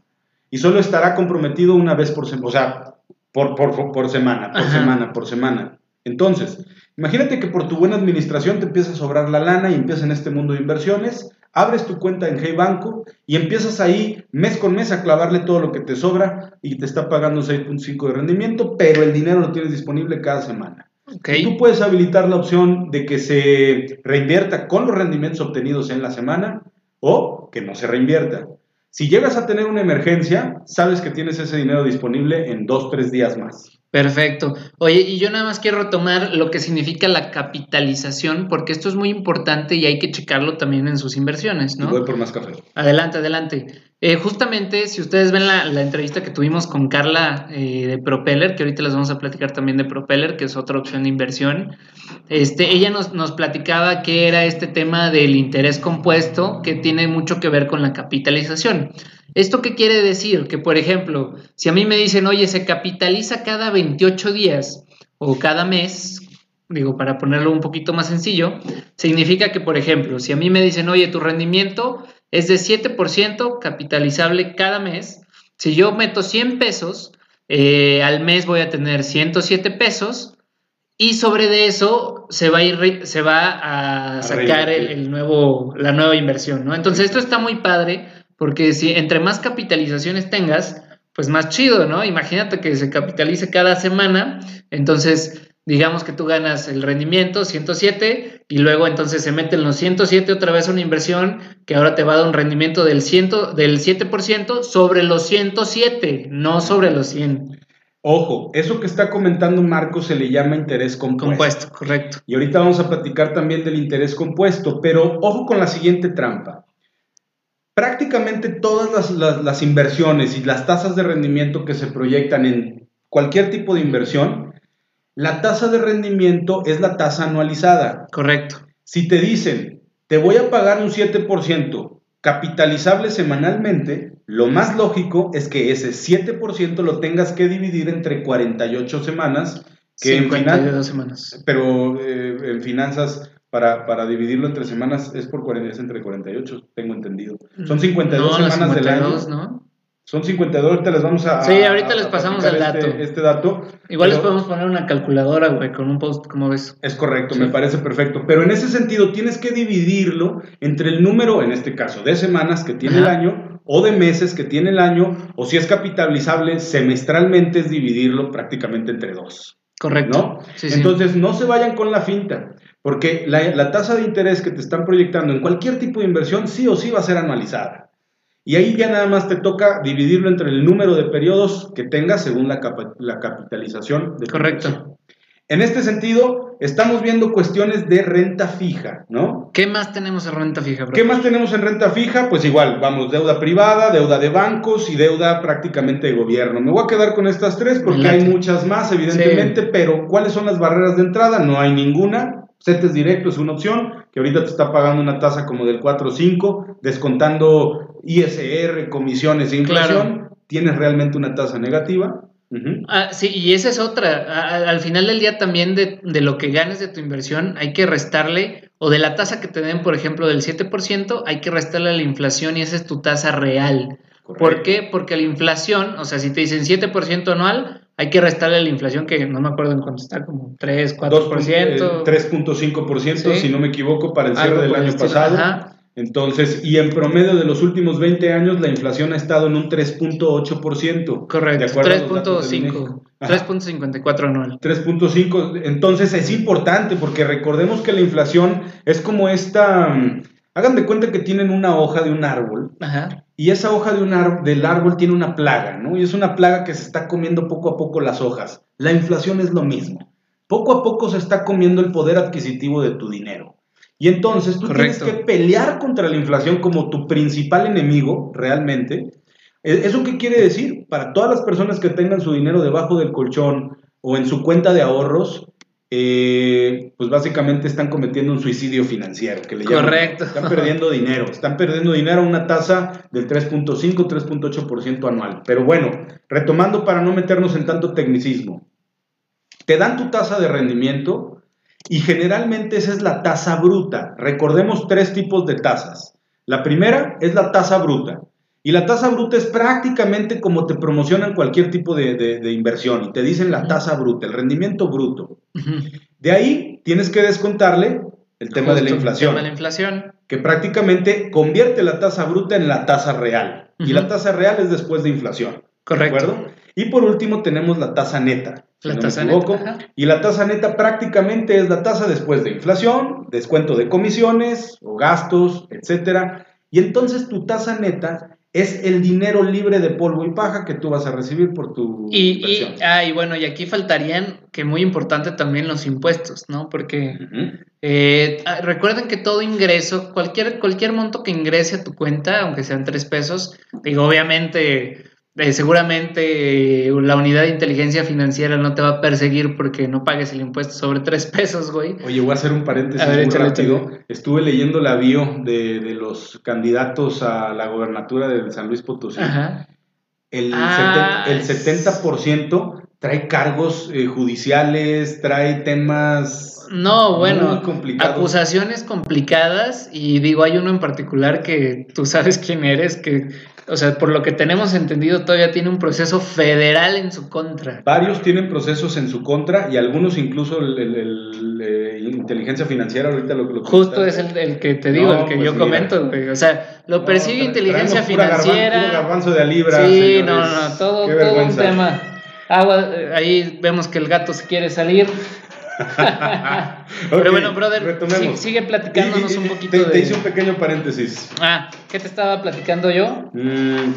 Y solo estará comprometido una vez por semana. O sea, por, por, por semana, por semana, por semana. Entonces, imagínate que por tu buena administración te empieza a sobrar la lana y empiezas en este mundo de inversiones abres tu cuenta en Hey Banco y empiezas ahí mes con mes a clavarle todo lo que te sobra y te está pagando 6.5 de rendimiento, pero el dinero lo tienes disponible cada semana. Okay. tú puedes habilitar la opción de que se reinvierta con los rendimientos obtenidos en la semana o que no se reinvierta. Si llegas a tener una emergencia, sabes que tienes ese dinero disponible en dos, tres días más. Perfecto. Oye, y yo nada más quiero retomar lo que significa la capitalización, porque esto es muy importante y hay que checarlo también en sus inversiones, ¿no? voy por más café. Adelante, adelante. Eh, justamente, si ustedes ven la, entrevista que tuvimos con Carla eh, de Propeller, que ahorita les vamos a platicar también de Propeller, que es otra opción de inversión, este, ella nos, nos platicaba que era este tema del interés compuesto, que tiene mucho que ver con la capitalización. ¿Esto qué quiere decir? Que, por ejemplo, si a mí me dicen, oye, se capitaliza cada 28 días o cada mes, digo, para ponerlo un poquito más sencillo, significa que, por ejemplo, si a mí me dicen, oye, tu rendimiento es de 7% capitalizable cada mes, si yo meto 100 pesos, eh, al mes voy a tener 107 pesos y sobre de eso se va a ir, se va a sacar el, nuevo, la nueva inversión, ¿no? Entonces esto está muy padre porque si entre más capitalizaciones tengas, pues más chido, ¿no? Imagínate que se capitalice cada semana, entonces digamos que tú ganas el rendimiento 107 y luego entonces se meten los 107 otra vez una inversión que ahora te va a dar un rendimiento del, del 7% sobre los 107, no sobre los 100. Ojo, eso que está comentando Marco se le llama interés compuesto. Compuesto, correcto. Y ahorita vamos a platicar también del interés compuesto, pero ojo con la siguiente trampa prácticamente todas las, inversiones y las tasas de rendimiento que se proyectan en cualquier tipo de inversión, la tasa de rendimiento es la tasa anualizada. Correcto. Si te dicen, te voy a pagar un 7% capitalizable semanalmente, lo más lógico es que ese 7% lo tengas que dividir entre 48 semanas. Que 52 semanas. Pero eh, en finanzas para, para dividirlo entre semanas es por 40, es entre 48, tengo entendido. Son 52 semanas del año. ¿no? Son 52, ahorita les vamos a. Sí, ahorita les pasamos el dato. Este, este, dato. Igual les podemos poner una calculadora, güey, con un post, ¿cómo ves? Es correcto, me parece perfecto. Pero en ese sentido, tienes que dividirlo entre el número, en este caso, de semanas que tiene el año o de meses que tiene el año, o si es capitalizable semestralmente, es dividirlo prácticamente entre dos. Correcto. ¿no? Entonces, no se vayan con la finta. Porque la, tasa de interés que te están proyectando en cualquier tipo de inversión sí o sí va a ser anualizada. Y ahí ya nada más te toca dividirlo entre el número de periodos que tengas según la, la capitalización de Correcto. En este sentido, estamos viendo cuestiones de renta fija, ¿no? ¿Qué más tenemos en renta fija? ¿Qué más tenemos en renta fija? Pues igual, vamos, deuda privada, deuda de bancos y deuda prácticamente de gobierno. Me voy a quedar con estas tres porque hay muchas más, evidentemente, pero ¿cuáles son las barreras de entrada? No hay ninguna. CETES directo es una opción, que ahorita te está pagando una tasa como del 4 o 5, descontando ISR, comisiones e inflación, tienes realmente una tasa negativa. ah, sí, y esa es otra. al final del día también de, lo que ganes de tu inversión hay que restarle, o de la tasa que te den, por ejemplo, del 7%, hay que restarle a la inflación y esa es tu tasa real. ¿Por qué? Porque la inflación, o sea, si te dicen 7% anual, hay que restarle la inflación que no me acuerdo en cuánto está, como 3, 4%. 3.5%, si no me equivoco, para el cierre del año pasado. Entonces, y en promedio de los últimos 20 años, la inflación ha estado en un 3.8%. Correcto, 3.5. 3.54 anual. 3.5. Entonces es importante porque recordemos que la inflación es como esta... Mm, hagan de cuenta que tienen una hoja de un árbol. Ajá. Y esa hoja de un del árbol tiene una plaga, ¿no? Y es una plaga que se está comiendo poco a poco las hojas. La inflación es lo mismo. Poco a poco se está comiendo el poder adquisitivo de tu dinero. Y entonces tú tienes que pelear contra la inflación como tu principal enemigo, realmente. ¿E-, ¿Eso qué quiere decir? Para todas las personas que tengan su dinero debajo del colchón o en su cuenta de ahorros, eh, pues básicamente están cometiendo un suicidio financiero. Que le Correcto. Están perdiendo dinero. Están perdiendo dinero a una tasa del 3.5, 3.8% anual. Pero bueno, retomando para no meternos en tanto tecnicismo. Te dan tu tasa de rendimiento y generalmente esa es la tasa bruta. Recordemos tres tipos de tasas. La primera es la tasa bruta. Y la tasa bruta es prácticamente como te promocionan cualquier tipo de, inversión y te dicen la tasa bruta, el rendimiento bruto. De ahí tienes que descontarle el tema de la inflación. la inflación. Que prácticamente convierte la tasa bruta en la tasa real. Y la tasa real es después de inflación. Correcto. ¿De acuerdo? Y por último tenemos la tasa neta. la tasa neta. Y la tasa neta prácticamente es la tasa después de inflación, descuento de comisiones o gastos, etcétera. Y entonces tu tasa neta es el dinero libre de polvo y paja que tú vas a recibir por tu y, Y, ah, y bueno, y aquí faltarían, que muy importante también los impuestos, ¿no? Porque eh, ah, recuerden que todo ingreso, cualquier, cualquier monto que ingrese a tu cuenta, aunque sean tres pesos, digo, obviamente eh, seguramente eh, la unidad de inteligencia financiera no te va a perseguir porque no pagues el impuesto sobre tres (laughs) pesos, güey. Oye, voy a hacer un paréntesis muy rápido. Estuve leyendo la bio de, los candidatos a la gobernatura de San Luis Potosí. Ajá. El, ah, el 70% trae cargos eh, judiciales, trae temas no, bueno, acusaciones complicadas y digo, hay uno en particular que tú sabes quién eres, que o sea, por lo que tenemos entendido, todavía tiene un proceso federal en su contra. Varios tienen procesos en su contra y algunos incluso el, eh, inteligencia financiera, ahorita lo, lo Justo es el, que te digo, el que pues yo comento. O sea, lo persigue inteligencia financiera. garbanzo de libra, sí, no, no, todo, todo un tema. Agua, eh, ahí vemos que el gato se quiere salir. (laughs) Pero bueno, brother, sigue platicándonos un poquito. Te, te, hice un pequeño paréntesis. Ah, ¿qué te estaba platicando yo? Mm,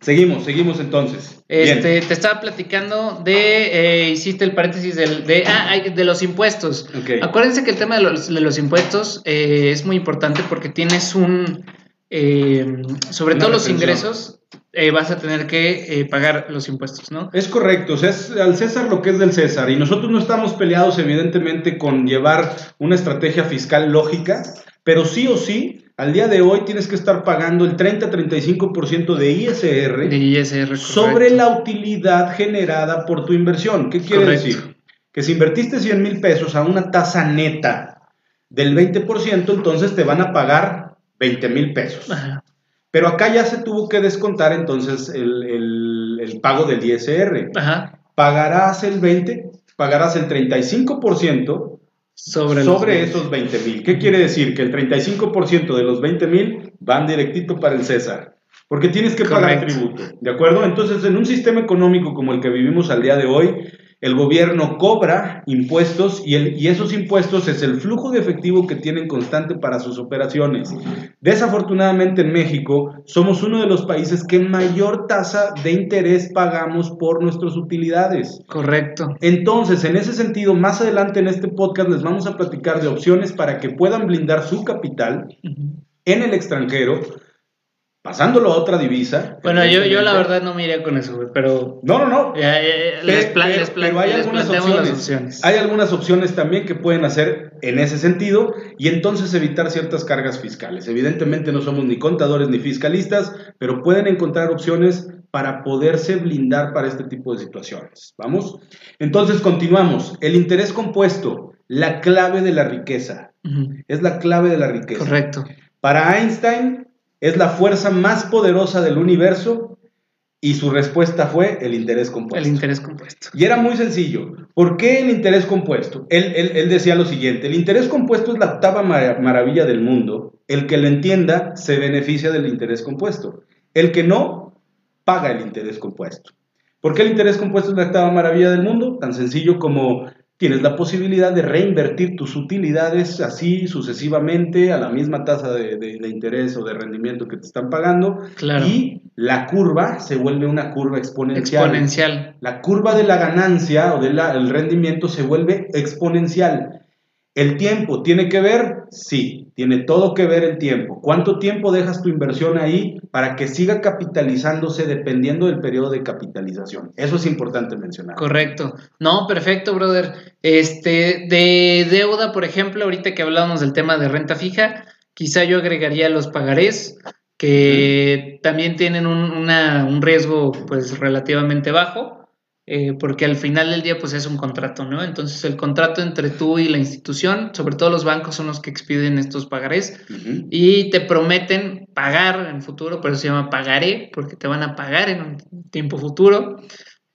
seguimos, seguimos entonces. Este, te estaba platicando de, eh, hiciste el paréntesis del, de, ah, de los impuestos. Acuérdense que el tema de los, de los impuestos eh, es muy importante porque tienes un, eh, sobre todo los ingresos, eh, vas a tener que eh, pagar los impuestos, ¿no? Es correcto, o sea, es al César lo que es del César. Y nosotros no estamos peleados, evidentemente, con llevar una estrategia fiscal lógica, pero sí o sí, al día de hoy tienes que estar pagando el 30-35% de ISR, de ISR sobre la utilidad generada por tu inversión. ¿Qué quiere decir? Que si invertiste 100 mil pesos a una tasa neta del 20%, entonces te van a pagar 20 mil pesos. Ajá. Pero acá ya se tuvo que descontar entonces el, pago del ISR. Ajá. Pagarás el 20, pagarás el 35% sobre, sobre esos 20 mil. ¿Qué quiere decir? Que el 35% de los 20 mil van directito para el César. Porque tienes que pagar tributo. ¿De acuerdo? Entonces, en un sistema económico como el que vivimos al día de hoy, el gobierno cobra impuestos y, el, y, esos impuestos es el flujo de efectivo que tienen constante para sus operaciones. Desafortunadamente en México somos uno de los países que mayor tasa de interés pagamos por nuestras utilidades. Correcto. Entonces, en ese sentido, más adelante en este podcast les vamos a platicar de opciones para que puedan blindar su capital en el extranjero pasándolo a otra divisa. Bueno, yo, yo la verdad no me iría con eso, güey, pero... No, no, no. les, pero hay algunas opciones. Hay algunas opciones también que pueden hacer en ese sentido y entonces evitar ciertas cargas fiscales. Evidentemente no somos ni contadores ni fiscalistas, pero pueden encontrar opciones para poderse blindar para este tipo de situaciones. ¿Vamos? Entonces continuamos. El interés compuesto, la clave de la riqueza. Es la clave de la riqueza. Correcto. Para Einstein, es la fuerza más poderosa del universo Y su respuesta fue el interés compuesto. El interés compuesto. Y era muy sencillo. ¿Por qué el interés compuesto? Él, él, él decía lo siguiente, el interés compuesto es la octava mar maravilla del mundo. El que lo entienda se beneficia del interés compuesto. El que no, paga el interés compuesto. ¿Por qué el interés compuesto es la octava maravilla del mundo? Tan sencillo como tienes la posibilidad de reinvertir tus utilidades así sucesivamente a la misma tasa de, de, de interés o de rendimiento que te están pagando. Claro. Y la curva se vuelve una curva exponencial. Exponencial. La curva de la ganancia o del rendimiento se vuelve exponencial. ¿El tiempo tiene que ver? Sí, tiene todo que ver el tiempo. ¿Cuánto tiempo dejas tu inversión ahí para que siga capitalizándose dependiendo del periodo de capitalización? Eso es importante mencionar. Correcto. No, perfecto, brother. Este, de deuda, por ejemplo, ahorita que hablábamos del tema de renta fija, quizá yo agregaría los pagarés, que también tienen un, una, un riesgo pues relativamente bajo eh, porque al final del día pues es un contrato, ¿no? Entonces el contrato entre tú y la institución, sobre todo los bancos son los que expiden estos pagarés uh -huh. y te prometen pagar en futuro, por eso se llama pagaré, porque te van a pagar en un tiempo futuro.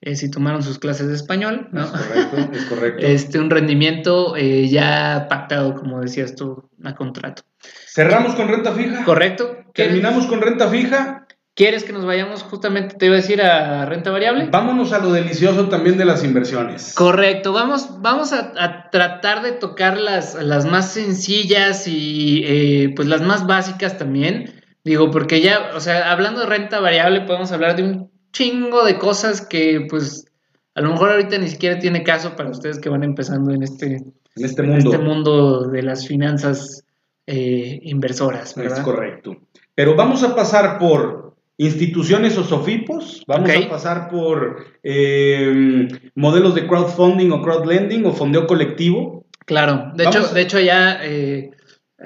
Eh, si tomaron sus clases de español, ¿no? Es correcto, es (laughs) correcto. Este, un rendimiento eh, ya pactado, como decías tú, a contrato. ¿Cerramos con renta fija? Correcto. ¿Terminamos con renta fija? ¿Quieres que nos vayamos justamente, te iba a decir, a renta variable? Vámonos a lo delicioso también de las inversiones. Correcto, vamos, vamos a, a tratar de tocar las, las más sencillas y eh, pues las más básicas también. Digo, porque ya, o sea, hablando de renta variable podemos hablar de un chingo de cosas que pues a lo mejor ahorita ni siquiera tiene caso para ustedes que van empezando en este, en este, mundo. En este mundo de las finanzas eh, inversoras. ¿verdad? Es correcto. Pero vamos a pasar por instituciones o sofipos, vamos okay. a pasar por eh, modelos de crowdfunding o crowdlending o fondeo colectivo. Claro, de hecho, de hecho ya eh,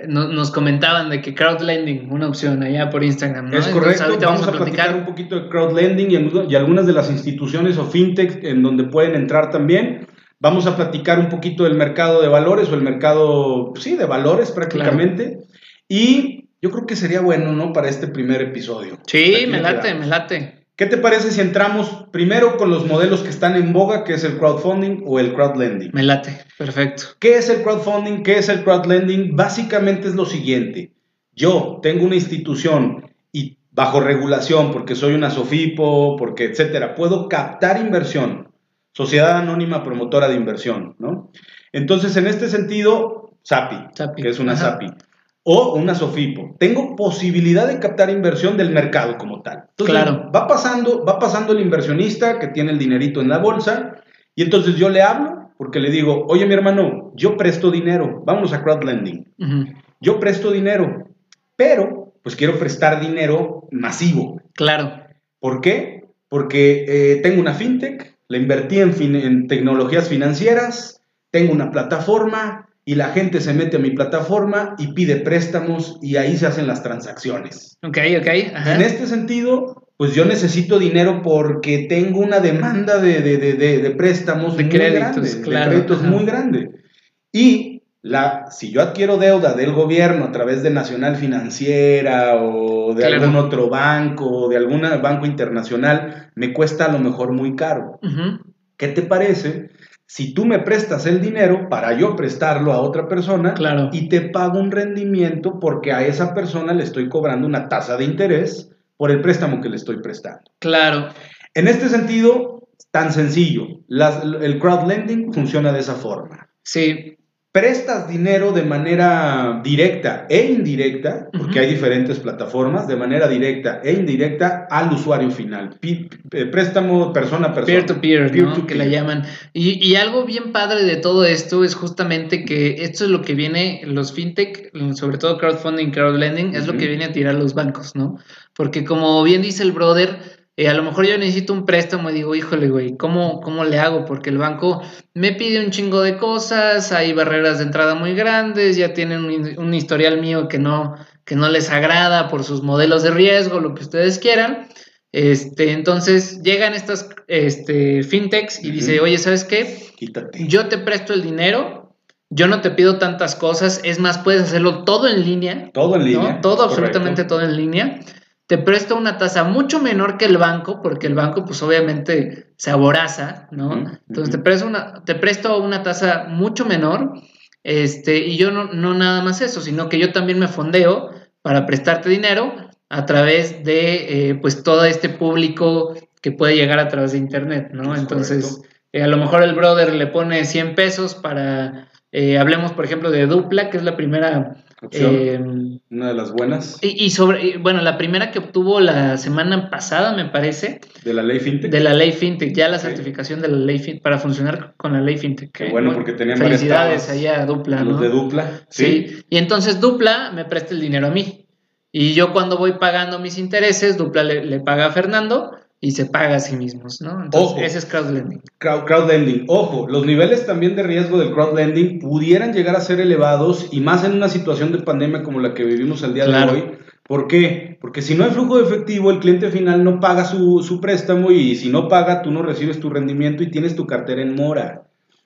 no, nos comentaban de que crowdlending, una opción allá por Instagram. ¿no? Es correcto, Entonces, vamos, vamos, a platicar. platicar un poquito de crowdlending y, y algunas de las instituciones o fintech en donde pueden entrar también. Vamos a platicar un poquito del mercado de valores o el mercado, sí, de valores prácticamente. Claro. Y yo creo que sería bueno, ¿no? Para este primer episodio. Sí, me late, me late. ¿Qué te parece si entramos primero con los modelos que están en boga, que es el crowdfunding o el crowdlending? Me late, perfecto. ¿Qué es el crowdfunding? ¿Qué es el crowdlending? Básicamente es lo siguiente. Yo tengo una institución y bajo regulación, porque soy una SOFIPO, porque etcétera, puedo captar inversión. Sociedad Anónima Promotora de Inversión, ¿no? Entonces, en este sentido, SAPI, que es una. SAPI o una SOFIPO. Tengo posibilidad de captar inversión del mercado como tal. Entonces, claro. va pasando, va pasando el inversionista que tiene el dinerito en la bolsa y entonces yo le hablo porque le digo, oye mi hermano, yo presto dinero, vámonos a crowdlending. Uh -huh. Yo presto dinero, pero pues quiero prestar dinero masivo. Claro. ¿Por qué? Porque eh, tengo una fintech, la invertí en, fin en tecnologías financieras, tengo una plataforma, y la gente se mete a mi plataforma y pide préstamos y ahí se hacen las transacciones. Ok, ok. Ajá. En este sentido, pues yo necesito dinero porque tengo una demanda de, de, de, de préstamos de muy créditos, grande, claro. de créditos muy grande. Y la, si yo adquiero deuda del gobierno a través de Nacional Financiera o de claro. algún otro banco o de algún banco internacional, me cuesta a lo mejor muy caro. Uh -huh. ¿Qué te parece si tú me prestas el dinero para yo prestarlo a otra persona claro. y te pago un rendimiento porque a esa persona le estoy cobrando una tasa de interés por el préstamo que le estoy prestando. Claro. En este sentido, tan sencillo, las, el crowdlending funciona de esa forma. Sí. Prestas dinero de manera directa e indirecta, porque uh -huh. hay diferentes plataformas, de manera directa e indirecta al usuario final. P préstamo persona a persona. Peer-to-peer, peer, -peer, ¿no? que la llaman. Y, y, algo bien padre de todo esto es justamente que esto es lo que viene, los fintech, sobre todo crowdfunding, crowdlending, uh -huh. es lo que viene a tirar los bancos, ¿no? Porque como bien dice el brother, eh, a lo mejor yo necesito un préstamo y digo, híjole, güey, ¿cómo, ¿cómo le hago? Porque el banco me pide un chingo de cosas, hay barreras de entrada muy grandes, ya tienen un, un, historial mío que no, que no les agrada por sus modelos de riesgo, lo que ustedes quieran. Este, entonces llegan estas este, fintechs y dice, oye, ¿sabes qué? Quítate. Yo te presto el dinero, yo no te pido tantas cosas, es más, puedes hacerlo todo en línea. Todo en línea. ¿no? Todo, absolutamente todo en línea te presto una tasa mucho menor que el banco, porque el banco pues obviamente se aboraza, ¿no? Entonces te presto una, te presto una tasa mucho menor, este, y yo no, no nada más eso, sino que yo también me fondeo para prestarte dinero a través de eh, pues todo este público que puede llegar a través de internet, ¿no? Entonces, eh, a lo mejor el brother le pone 100 pesos para, eh, hablemos por ejemplo de Dupla, que es la primera Opción, una de las buenas. Y, sobre, bueno, la primera que obtuvo la semana pasada, me parece. De la ley FinTech. De la ley FinTech, ya la certificación de la ley FinTech, para funcionar con la ley FinTech. Qué bueno, porque tenían Felicidades allá a Dupla. Los de Dupla. ¿sí? sí. Y entonces Dupla me presta el dinero a mí. Y yo cuando voy pagando mis intereses, Dupla le, le paga a Fernando y se paga a sí mismos, ¿no? Entonces, Ojo, ese es crowdlending. Crowdlending. Ojo, los niveles también de riesgo del crowdlending pudieran llegar a ser elevados y más en una situación de pandemia como la que vivimos el día Claro. de hoy. ¿Por qué? Porque si no hay flujo de efectivo, el cliente final no paga su, su préstamo y si no paga, tú no recibes tu rendimiento y tienes tu cartera en mora.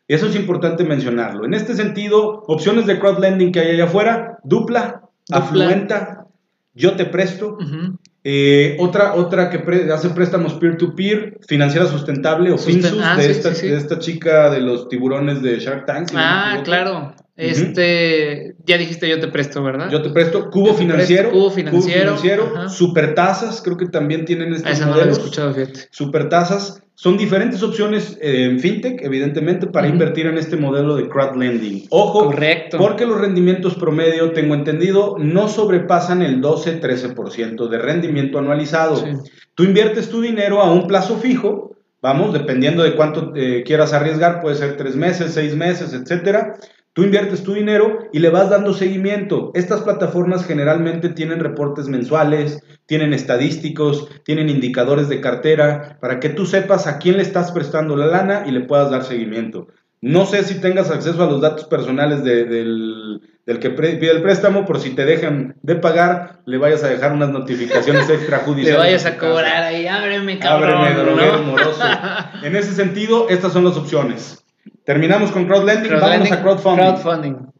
Eso es importante mencionarlo. En este sentido, opciones de crowdlending que hay allá afuera, dupla, Dupla. afluenta, yo te presto, Ujú. Eh, otra, otra que hace préstamos peer-to-peer, financiera sustentable o Susten- Finsus, ah, de, sí, esta, sí, sí. de esta chica de los tiburones de Shark Tank. si Ah, claro. Este, ya dijiste yo te presto, ¿verdad? Yo te presto Cubo te Financiero. presto, Cubo Financiero, ajá. Supertasas, creo que también tienen estos Esa no la he escuchado, fíjate. Supertasas. Son diferentes opciones eh, en fintech, evidentemente, para invertir en este modelo de crowdlending. Ojo, Correcto. porque los rendimientos promedio, tengo entendido, no sobrepasan el 12-13% de rendimiento anualizado. Sí. Tú inviertes tu dinero a un plazo fijo, vamos, dependiendo de cuánto eh, quieras arriesgar, puede ser tres meses, seis meses, etcétera. Tú inviertes tu dinero y le vas dando seguimiento. Estas plataformas generalmente tienen reportes mensuales, tienen estadísticos, tienen indicadores de cartera, para que tú sepas a quién le estás prestando la lana y le puedas dar seguimiento. No sé si tengas acceso a los datos personales de- del, del que pide el préstamo, por si te dejan de pagar, le vayas a dejar unas notificaciones (laughs) Le extrajudiciales. vayas tu a cobrar ahí, ábreme, cabrón. Ábreme, ¿no? droguero moroso. (laughs) En ese sentido, estas son las opciones. Terminamos con crowdlending, Crowdlending, vamos a crowdfunding. crowdfunding.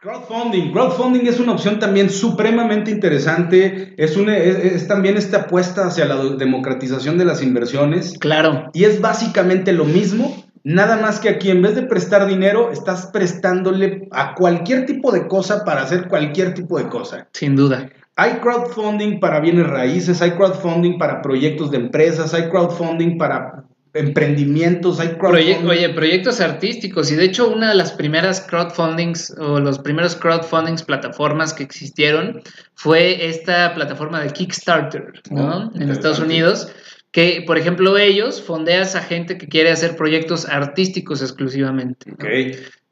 Crowdfunding. Crowdfunding es una opción también supremamente interesante. Es, una, es, es también esta apuesta hacia la democratización de las inversiones. Claro, Y es básicamente lo mismo, nada más que aquí en vez de prestar dinero, estás prestándole a cualquier tipo de cosa para hacer cualquier tipo de cosa. sin duda. Hay crowdfunding para bienes raíces, hay crowdfunding para proyectos de empresas, hay crowdfunding para emprendimientos, hay Proye- crowdfunding. oye, proyectos artísticos. Y de hecho, una de las primeras crowdfundings o los primeros crowdfundings plataformas que existieron fue esta plataforma de Kickstarter, ¿no? Oh, en. Estados Unidos. Que, por ejemplo, ellos fondeas a gente que quiere hacer proyectos artísticos exclusivamente. ¿no? Ok,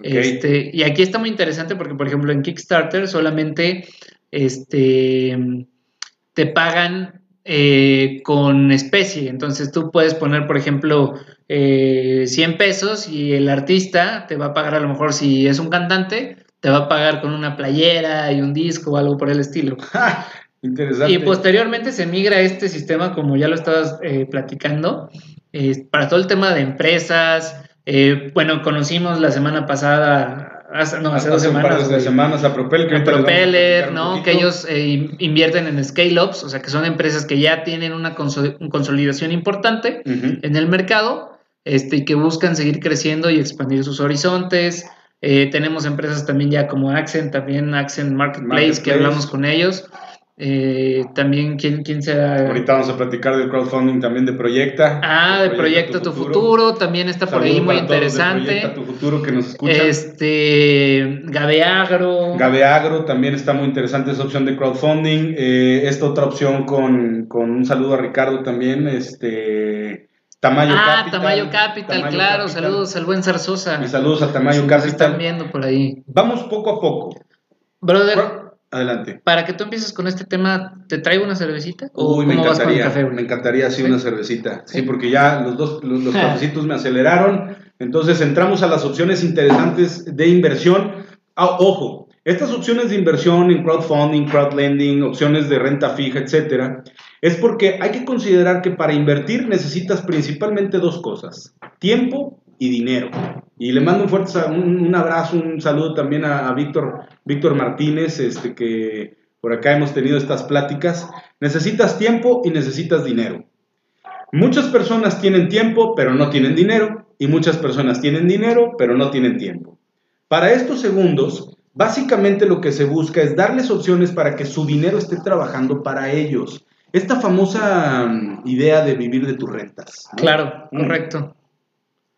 ok. Este, y aquí está muy interesante porque, por ejemplo, en Kickstarter solamente este, te pagan eh, con especie. Entonces tú puedes poner, por ejemplo, eh, 100 pesos y el artista te va a pagar a lo mejor si es un cantante, te va a pagar con una playera y un disco o algo por el estilo. (laughs) Interesante. Y posteriormente se migra a este sistema, como ya lo estabas eh, platicando, eh, para todo el tema de empresas. bueno, conocimos la semana pasada, hace, no, hace, dos un par semanas, de güey, semanas a Propel, que a Propeller, ¿no? Que ellos eh, in- invierten en scale-ups, o sea, que son empresas que ya tienen una conso- consolidación importante en el mercado este, y que buscan seguir creciendo y expandir sus horizontes. Eh, tenemos empresas también ya como Accent, también Accent Marketplace, que hablamos con ellos. Eh, también, ¿quién, quién será? Ahorita vamos a platicar del crowdfunding también de Proyecta. Ah, de Proyecta Tu Futuro, también está por ahí muy interesante. Proyecta Tu Futuro que nos escuchan. Este, Gabeagro. Gabeagro también está muy interesante esa opción de crowdfunding. Eh, esta otra opción con, con un saludo a Ricardo también. Este, Tamayo ah, Capital. Tamayo Capital, Tamayo claro. Capital. Saludos al buen Zarzosa. Y saludos a Tamayo nos están Capital. viendo por ahí. Vamos poco a poco. Brother, Adelante. para que tú empieces con este tema, ¿te traigo una cervecita? ¿O Uy, me encantaría, café, me encantaría así ¿Sí? una cervecita. Sí, Sí. porque ya los dos los, los (laughs) cafecitos me aceleraron. Entonces entramos a las opciones interesantes de inversión. Ah, ojo, estas opciones de inversión en crowdfunding, crowdlending, opciones de renta fija, etcétera, es porque hay que considerar que para invertir necesitas principalmente dos cosas: tiempo y dinero. Y le mando un fuerte un abrazo, un saludo también a, a Víctor, Víctor Martínez, este que por acá hemos tenido estas pláticas, necesitas tiempo y necesitas dinero. Muchas personas tienen tiempo, pero no tienen dinero, y muchas personas tienen dinero, pero no tienen tiempo. Para estos segundos, básicamente lo que se busca es darles opciones para que su dinero esté trabajando para ellos. Esta famosa mm, idea de vivir de tus rentas. Claro, mm. correcto.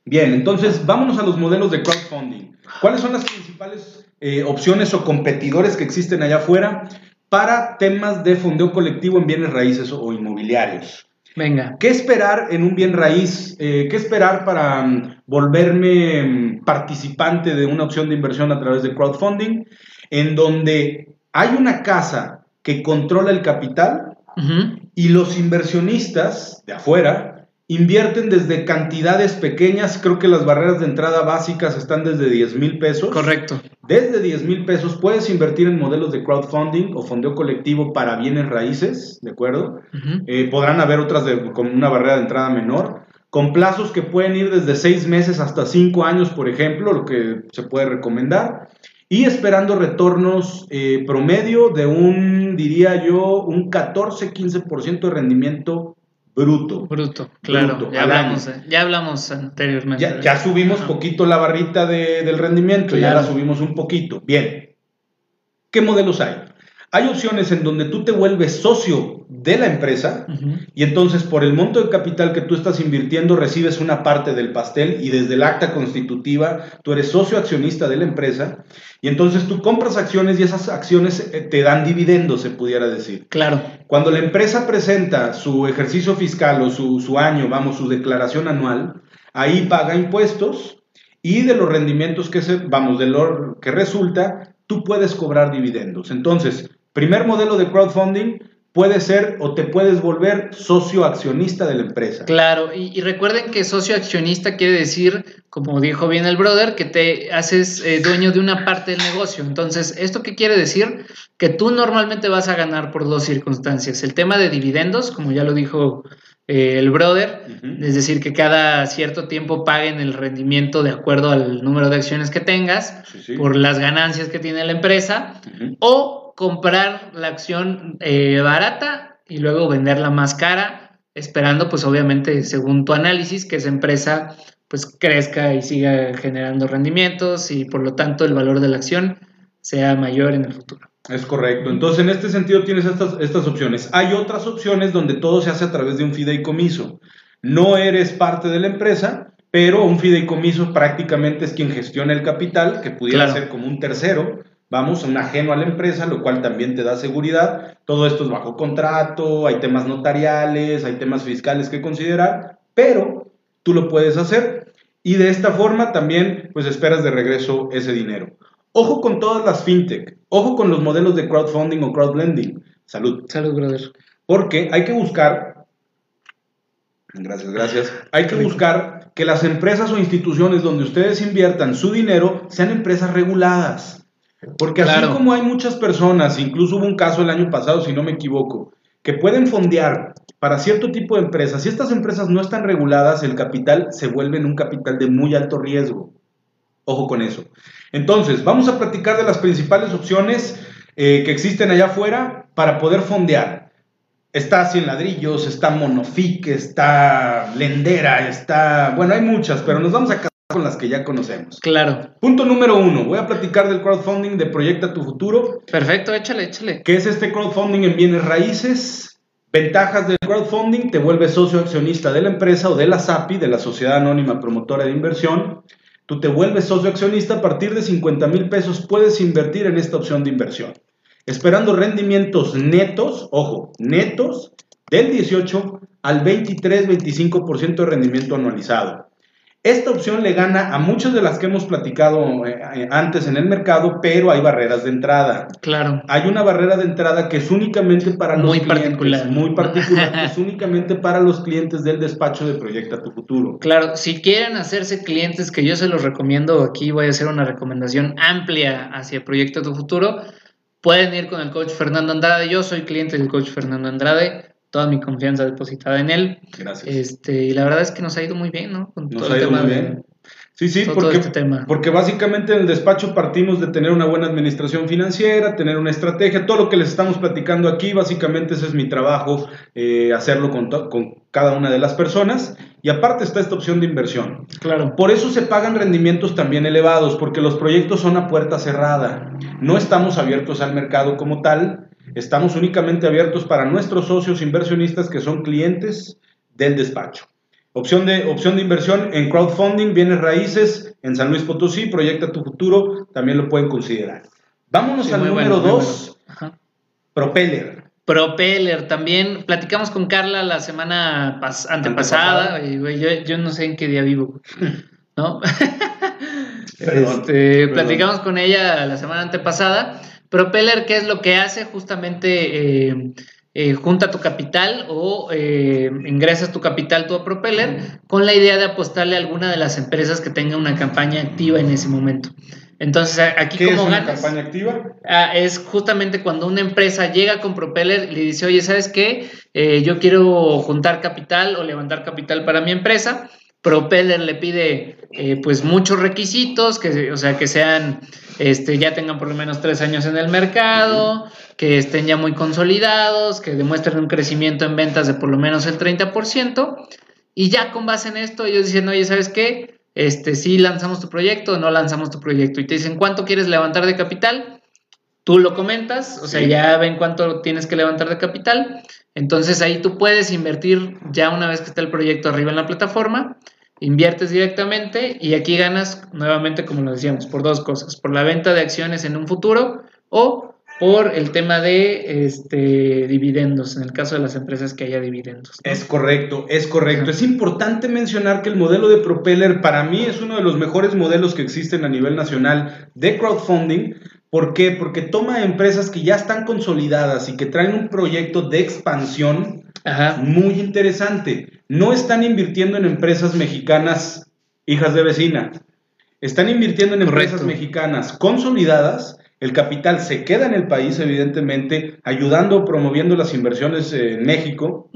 Bien, entonces vámonos a los modelos de crowdfunding. ¿Cuáles son las principales eh, opciones o competidores que existen allá afuera para temas de fondeo colectivo en bienes raíces o inmobiliarios? Venga. ¿Qué esperar en un bien raíz? Eh, ¿Qué esperar para mm, volverme mm, participante de una opción de inversión a través de crowdfunding? En donde hay una casa que controla el capital y los inversionistas de afuera invierten desde cantidades pequeñas, creo que las barreras de entrada básicas están desde 10 mil pesos. Correcto. Desde 10 mil pesos puedes invertir en modelos de crowdfunding o fondeo colectivo para bienes raíces, ¿de acuerdo? Eh, podrán haber otras con una barrera de entrada menor, con plazos que pueden ir desde 6 meses hasta 5 años, por ejemplo, lo que se puede recomendar. Y esperando retornos eh, promedio de un, diría yo, un 14-15% de rendimiento bruto. Bruto, claro. ya, hablamos, eh, ya hablamos anteriormente. Ya, subimos poquito la barrita del rendimiento, ya la subimos un poquito. Bien. ¿Qué modelos hay? Hay opciones en donde tú te vuelves socio de la empresa y entonces por el monto de capital que tú estás invirtiendo recibes una parte del pastel y desde el acta constitutiva tú eres socio accionista de la empresa y entonces tú compras acciones y esas acciones eh, te dan dividendos, se pudiera decir. Claro. Cuando la empresa presenta su ejercicio fiscal o su, su año, vamos, su declaración anual, ahí paga impuestos y de los rendimientos que se, vamos, de lo que resulta, tú puedes cobrar dividendos. Entonces, Primer modelo de crowdfunding puede ser o te puedes volver socio accionista de la empresa. Claro, y, recuerden que socio accionista quiere decir, como dijo bien el brother, que te haces eh, dueño de una parte del negocio. Entonces, ¿esto qué quiere decir? Que tú normalmente vas a ganar por dos circunstancias. El tema de dividendos, como ya lo dijo eh, el brother, es decir, que cada cierto tiempo paguen el rendimiento de acuerdo al número de acciones que tengas por las ganancias que tiene la empresa, o comprar la acción eh, barata y luego venderla más cara, esperando pues obviamente según tu análisis que esa empresa pues crezca y siga generando rendimientos y por lo tanto el valor de la acción sea mayor en el futuro. Es correcto. Entonces, en este sentido tienes estas, estas opciones. Hay otras opciones donde todo se hace a través de un fideicomiso. No eres parte de la empresa, pero un fideicomiso prácticamente es quien gestiona el capital, que pudiera ser como un tercero, vamos, un ajeno a la empresa, lo cual también te da seguridad. Todo esto es bajo contrato, hay temas notariales, hay temas fiscales que considerar, pero tú lo puedes hacer y de esta forma también pues esperas de regreso ese dinero. Ojo con todas las fintech, ojo con los modelos de crowdfunding o crowdlending. Salud. Salud, brother. Porque hay que buscar, gracias, gracias, hay que buscar que las empresas o instituciones donde ustedes inviertan su dinero sean empresas reguladas. Porque así como hay muchas personas, incluso hubo un caso el año pasado, si no me equivoco, que pueden fondear para cierto tipo de empresas, si estas empresas no están reguladas, el capital se vuelve en un capital de muy alto riesgo. Ojo con eso. Entonces, vamos a platicar de las principales opciones eh, que existen allá afuera para poder fondear. Está 100 ladrillos, está Monofic, está Lendera, está... Bueno, hay muchas, pero nos vamos a con las que ya conocemos. Claro. Punto número uno, voy a platicar del crowdfunding de Proyecta tu Futuro. Perfecto, échale, échale. ¿Qué es este crowdfunding en bienes raíces? Ventajas del crowdfunding, te vuelves socio accionista de la empresa o de la SAPI, de la Sociedad Anónima Promotora de Inversión. Tú te vuelves socio accionista a partir de 50 mil pesos, puedes invertir en esta opción de inversión. Esperando rendimientos netos, ojo, netos, del 18 al 23-25% de rendimiento anualizado. Esta opción le gana a muchas de las que hemos platicado eh, eh, antes en el mercado, pero hay barreras de entrada. Claro. Hay una barrera de entrada que es únicamente para los muy clientes, particular. muy particular, que (laughs) es únicamente para los clientes del despacho de Proyecta tu Futuro. Claro, si quieren hacerse clientes, que yo se los recomiendo, aquí voy a hacer una recomendación amplia hacia Proyecta tu Futuro, pueden ir con el coach Fernando Andrade. Yo soy cliente del coach Fernando Andrade toda mi confianza depositada en él. Gracias. Este, y la verdad es que nos ha ido muy bien, ¿no? nos ha ido muy bien. Sí, sí, porque, este porque básicamente en el despacho partimos de tener una buena administración financiera, tener una estrategia, todo lo que les estamos platicando aquí, básicamente ese es mi trabajo, eh, hacerlo con, con, cada una de las personas. Y aparte está esta opción de inversión. Claro. Por eso se pagan rendimientos también elevados, porque los proyectos son a puerta cerrada. No estamos abiertos al mercado como tal, estamos únicamente abiertos para nuestros socios inversionistas que son clientes del despacho. Opción de, opción de inversión en crowdfunding, bienes raíces en San Luis Potosí, proyecta tu futuro, también lo pueden considerar. Vámonos al número 2, Propeller. Propeller, también platicamos con Carla la semana antepasada, y, yo, no sé en qué día vivo, ¿no? (laughs) Este, platicamos con ella la semana antepasada. Propeller, ¿qué es lo que hace? Justamente eh, eh, junta tu capital o eh, ingresas tu capital tú a Propeller con la idea de apostarle a alguna de las empresas que tenga una campaña activa en ese momento. Entonces, aquí ¿Qué como es una campaña activa? Ah, es justamente cuando una empresa llega con Propeller y le dice, oye, ¿sabes qué? Yo quiero juntar capital o levantar capital para mi empresa. Propeller le pide pues muchos requisitos, que, o sea, que sean, este, ya tengan por lo menos tres años en el mercado, que estén ya muy consolidados, que demuestren un crecimiento en ventas de por lo menos el 30%, y ya con base en esto ellos dicen, oye, ¿sabes qué? Este, sí lanzamos tu proyecto o no lanzamos tu proyecto, y te dicen, ¿cuánto quieres levantar de capital? Tú lo comentas, o sea, ya ven cuánto tienes que levantar de capital, entonces ahí tú puedes invertir ya una vez que está el proyecto arriba en la plataforma, inviertes directamente y aquí ganas nuevamente, como lo decíamos, por dos cosas, por la venta de acciones en un futuro o por el tema de este, dividendos, en el caso de las empresas que haya dividendos. Es correcto, es correcto. Es importante mencionar que el modelo de Propeller para mí es uno de los mejores modelos que existen a nivel nacional de crowdfunding. ¿Por qué? Porque toma empresas que ya están consolidadas y que traen un proyecto de expansión muy interesante. No están invirtiendo en empresas mexicanas hijas de vecina. Están invirtiendo en empresas mexicanas consolidadas el capital se queda en el país, evidentemente, ayudando, promoviendo las inversiones en México.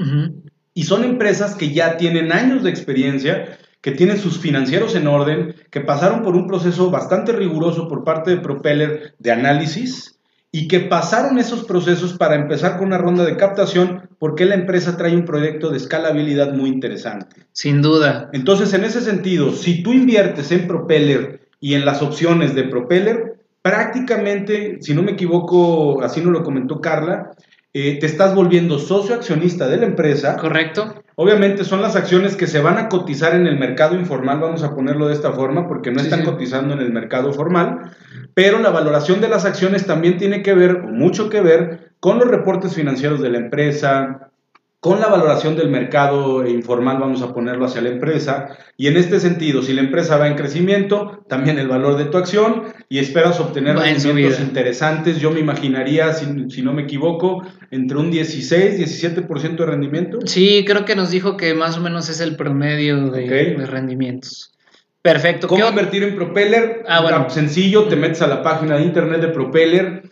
Y son empresas que ya tienen años de experiencia, que tienen sus financieros en orden, que pasaron por un proceso bastante riguroso por parte de Propeller de análisis y que pasaron esos procesos para empezar con una ronda de captación porque la empresa trae un proyecto de escalabilidad muy interesante. Sin duda. Entonces, en ese sentido, si tú inviertes en Propeller y en las opciones de Propeller, prácticamente, si no me equivoco, así nos lo comentó Carla, eh, te estás volviendo socio accionista de la empresa. Correcto. Obviamente son las acciones que se van a cotizar en el mercado informal, vamos a ponerlo de esta forma, porque no están cotizando en el mercado formal, pero la valoración de las acciones también tiene que ver, mucho que ver, con los reportes financieros de la empresa, con la valoración del mercado informal, vamos a ponerlo hacia la empresa, y en este sentido, si la empresa va en crecimiento, también el valor de tu acción, y esperas obtener rendimientos interesantes, yo me imaginaría, si, no me equivoco, entre un 16, 17% de rendimiento. Sí, creo que nos dijo que más o menos es el promedio de, rendimientos. Perfecto. ¿Cómo invertir en Propeller? Ah, bueno. Sencillo, te metes a la página de internet de Propeller,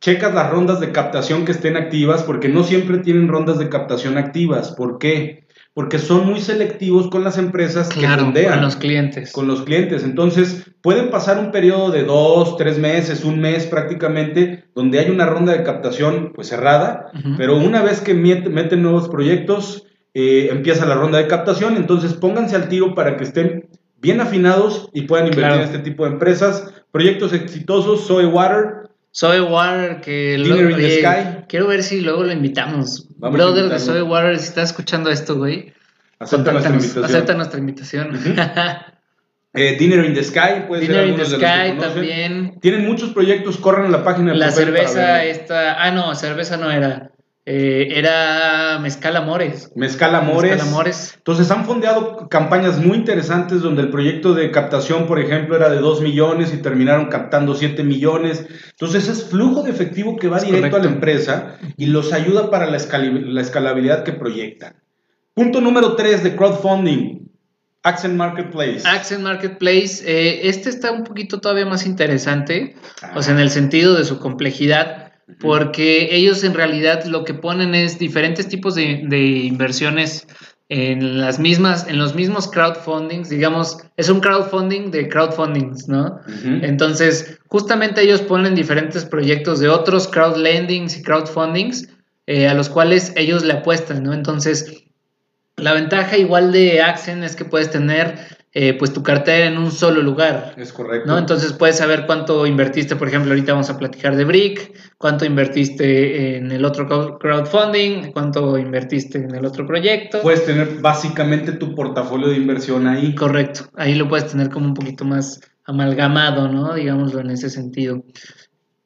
checas las rondas de captación que estén activas, porque no siempre tienen rondas de captación activas. ¿Por qué? Porque son muy selectivos con las empresas que fondean. Con los clientes. Con los clientes. Entonces, pueden pasar un periodo de dos, tres meses, un mes prácticamente, donde hay una ronda de captación pues cerrada, pero una vez que meten nuevos proyectos, eh, empieza la ronda de captación, entonces pónganse al tiro para que estén bien afinados y puedan invertir en este tipo de empresas. Proyectos exitosos, Soy Water, Soy Water, que the Sky. quiero ver si luego lo invitamos. Brother de Soy Water, si estás escuchando esto, güey. Acepta nuestra invitación. Acepta nuestra invitación. (laughs) eh, Dinner in the Sky, puede Dinner in the Sky también. Tienen muchos proyectos, corran la página de La cerveza esta, ah no, cerveza no era. Eh, era Mezcal Amores. Mezcal Amores. Amores. Entonces han fondeado campañas muy interesantes donde el proyecto de captación, por ejemplo, era de 2 millones y terminaron captando 7 millones. Entonces es flujo de efectivo que va directo a la empresa y los ayuda para la, escalabilidad que proyectan. Punto número 3 de crowdfunding. Accent Marketplace. Accent Marketplace, eh, este está un poquito todavía más interesante, o sea, en el sentido de su complejidad porque ellos en realidad lo que ponen es diferentes tipos de, inversiones en las mismas, en los mismos crowdfundings, digamos, es un crowdfunding de crowdfundings, ¿no? Entonces, justamente ellos ponen diferentes proyectos de otros crowdlendings y crowdfundings eh, a los cuales ellos le apuestan, ¿no? Entonces, la ventaja igual de Axen es que puedes tener eh, pues tu cartera en un solo lugar. Es correcto. ¿no? Entonces puedes saber cuánto invertiste, por ejemplo, ahorita vamos a platicar de Brick, cuánto invertiste en el otro crowdfunding, cuánto invertiste en el otro proyecto. Puedes tener básicamente tu portafolio de inversión ahí. Correcto, ahí lo puedes tener como un poquito más amalgamado, ¿no? Digámoslo en ese sentido.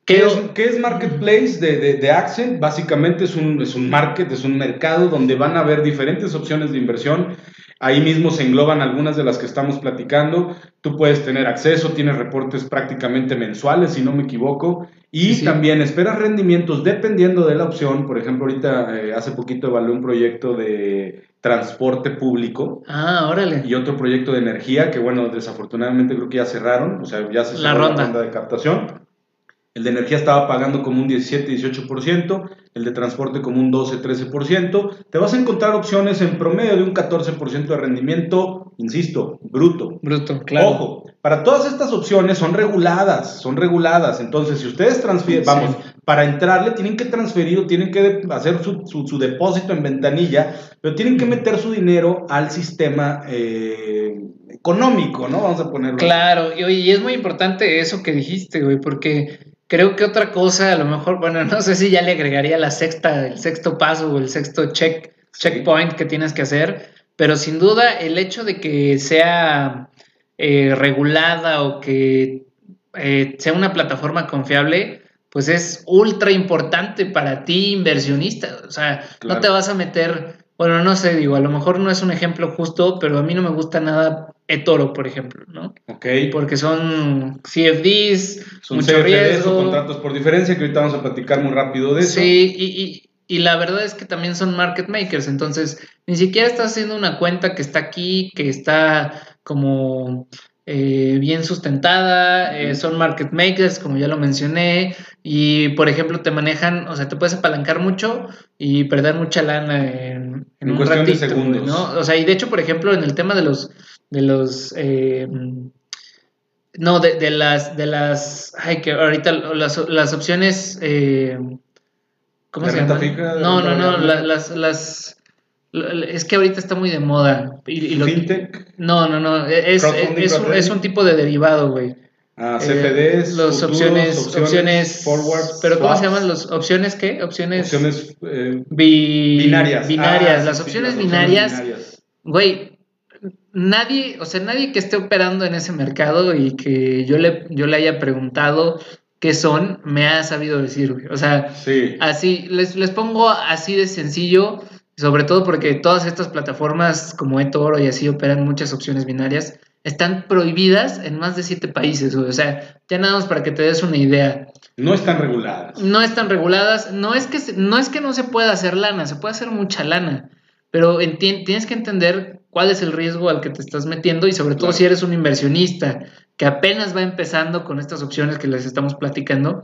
¿Qué, es, Marketplace de, de, de, Accent? Básicamente es un, es un market, es un mercado donde van a haber diferentes opciones de inversión Ahí mismo se engloban algunas de las que estamos platicando. Tú puedes tener acceso, tienes reportes prácticamente mensuales, si no me equivoco. Y también esperas rendimientos dependiendo de la opción. Por ejemplo, ahorita eh, hace poquito evalué un proyecto de transporte público. Ah, órale. Y otro proyecto de energía que, bueno, desafortunadamente creo que ya cerraron. O sea, ya se cerró la ronda de captación. El de energía estaba pagando como un 17-18%, el de transporte como un 12-13%. Te vas a encontrar opciones en promedio de un 14% de rendimiento, insisto, bruto. Bruto, claro. Ojo, para todas estas opciones son reguladas, son reguladas. Entonces, si ustedes transfieren, vamos, para entrarle tienen que transferir o tienen que hacer su, su, depósito en ventanilla, pero tienen que meter su dinero al sistema eh, económico, ¿no? Vamos a ponerlo. Claro, y, y es muy importante eso que dijiste, güey, porque Creo que otra cosa, a lo mejor, bueno, (laughs) no sé si ya le agregaría la sexta, el sexto paso o el sexto check, checkpoint que tienes que hacer, pero sin duda el hecho de que sea eh, regulada o que eh, sea una plataforma confiable, pues es ultra importante para ti, inversionista. O sea, no te vas a meter bueno, no sé, digo, a lo mejor no es un ejemplo justo, pero a mí no me gusta nada eToro, por ejemplo, ¿no? Ok. Porque son CFDs, son mucho CFDs riesgo. o contratos por diferencia, que ahorita vamos a platicar muy rápido de eso. Sí, y, y, la verdad es que también son market makers, entonces ni siquiera estás haciendo una cuenta que está aquí, que está como eh, bien sustentada, eh, son market makers, como ya lo mencioné, y por ejemplo te manejan, o sea, te puedes apalancar mucho y perder mucha lana en, un cuestión de segundos. ¿no? O sea, y de hecho, por ejemplo, en el tema de los, de los, eh, no, de, las, de las, ay, que ahorita las, las opciones, ¿cómo se llama? no, no, no, las, las es que ahorita está muy de moda. Y, ¿Fintech? No, no, no. Es, es, un, tipo de derivado, güey. Ah, CFDs, eh, los opciones, opciones, forwards. Pero ¿cómo se llaman los opciones qué? Opciones, opciones eh, binarias. Binarias. Ah, las opciones, binarias, güey, nadie, o sea, nadie que esté operando en ese mercado y que yo le, yo le haya preguntado qué son, me ha sabido decir, güey. O sea, así, les, les pongo así de sencillo sobre todo porque todas estas plataformas como eToro y así operan muchas opciones binarias, están prohibidas en más de siete países. O sea, ya nada más para que te des una idea. No están reguladas. No están reguladas. No es que, no, es que no se pueda hacer lana, se puede hacer mucha lana. Pero tienes que entender cuál es el riesgo al que te estás metiendo y sobre todo si eres un inversionista que apenas va empezando con estas opciones que les estamos platicando,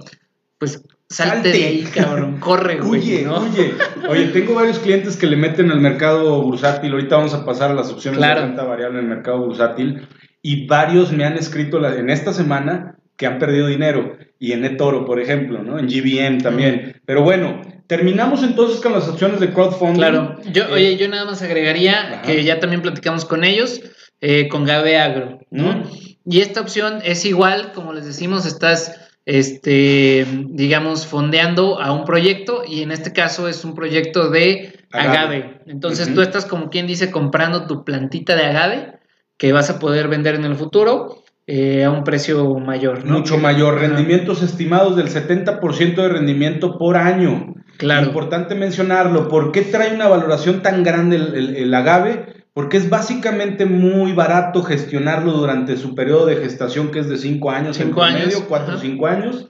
pues salte, de ahí, cabrón, corre, güey. Oye, oye, oye, tengo varios clientes que le meten al mercado bursátil, ahorita vamos a pasar a las opciones de renta variable en el mercado bursátil, y varios me han escrito en esta semana que han perdido dinero, y en eToro, por ejemplo, ¿no? En GBM también. Pero bueno, terminamos entonces con las opciones de crowdfunding. Claro, yo, eh, oye, yo nada más agregaría que ya también platicamos con ellos, eh, con Gabe Agro, ¿no? Y esta opción es igual, como les decimos, estás este, digamos, fondeando a un proyecto y en este caso es un proyecto de agave. Entonces tú estás como quien dice comprando tu plantita de agave que vas a poder vender en el futuro eh, a un precio mayor. Mucho mayor, rendimientos estimados del 70% de rendimiento por año. Claro. Importante mencionarlo, ¿por qué trae una valoración tan grande el agave? Porque es básicamente muy barato gestionarlo durante su periodo de gestación, que es de 5 años, 5 años, 4 o 5 años,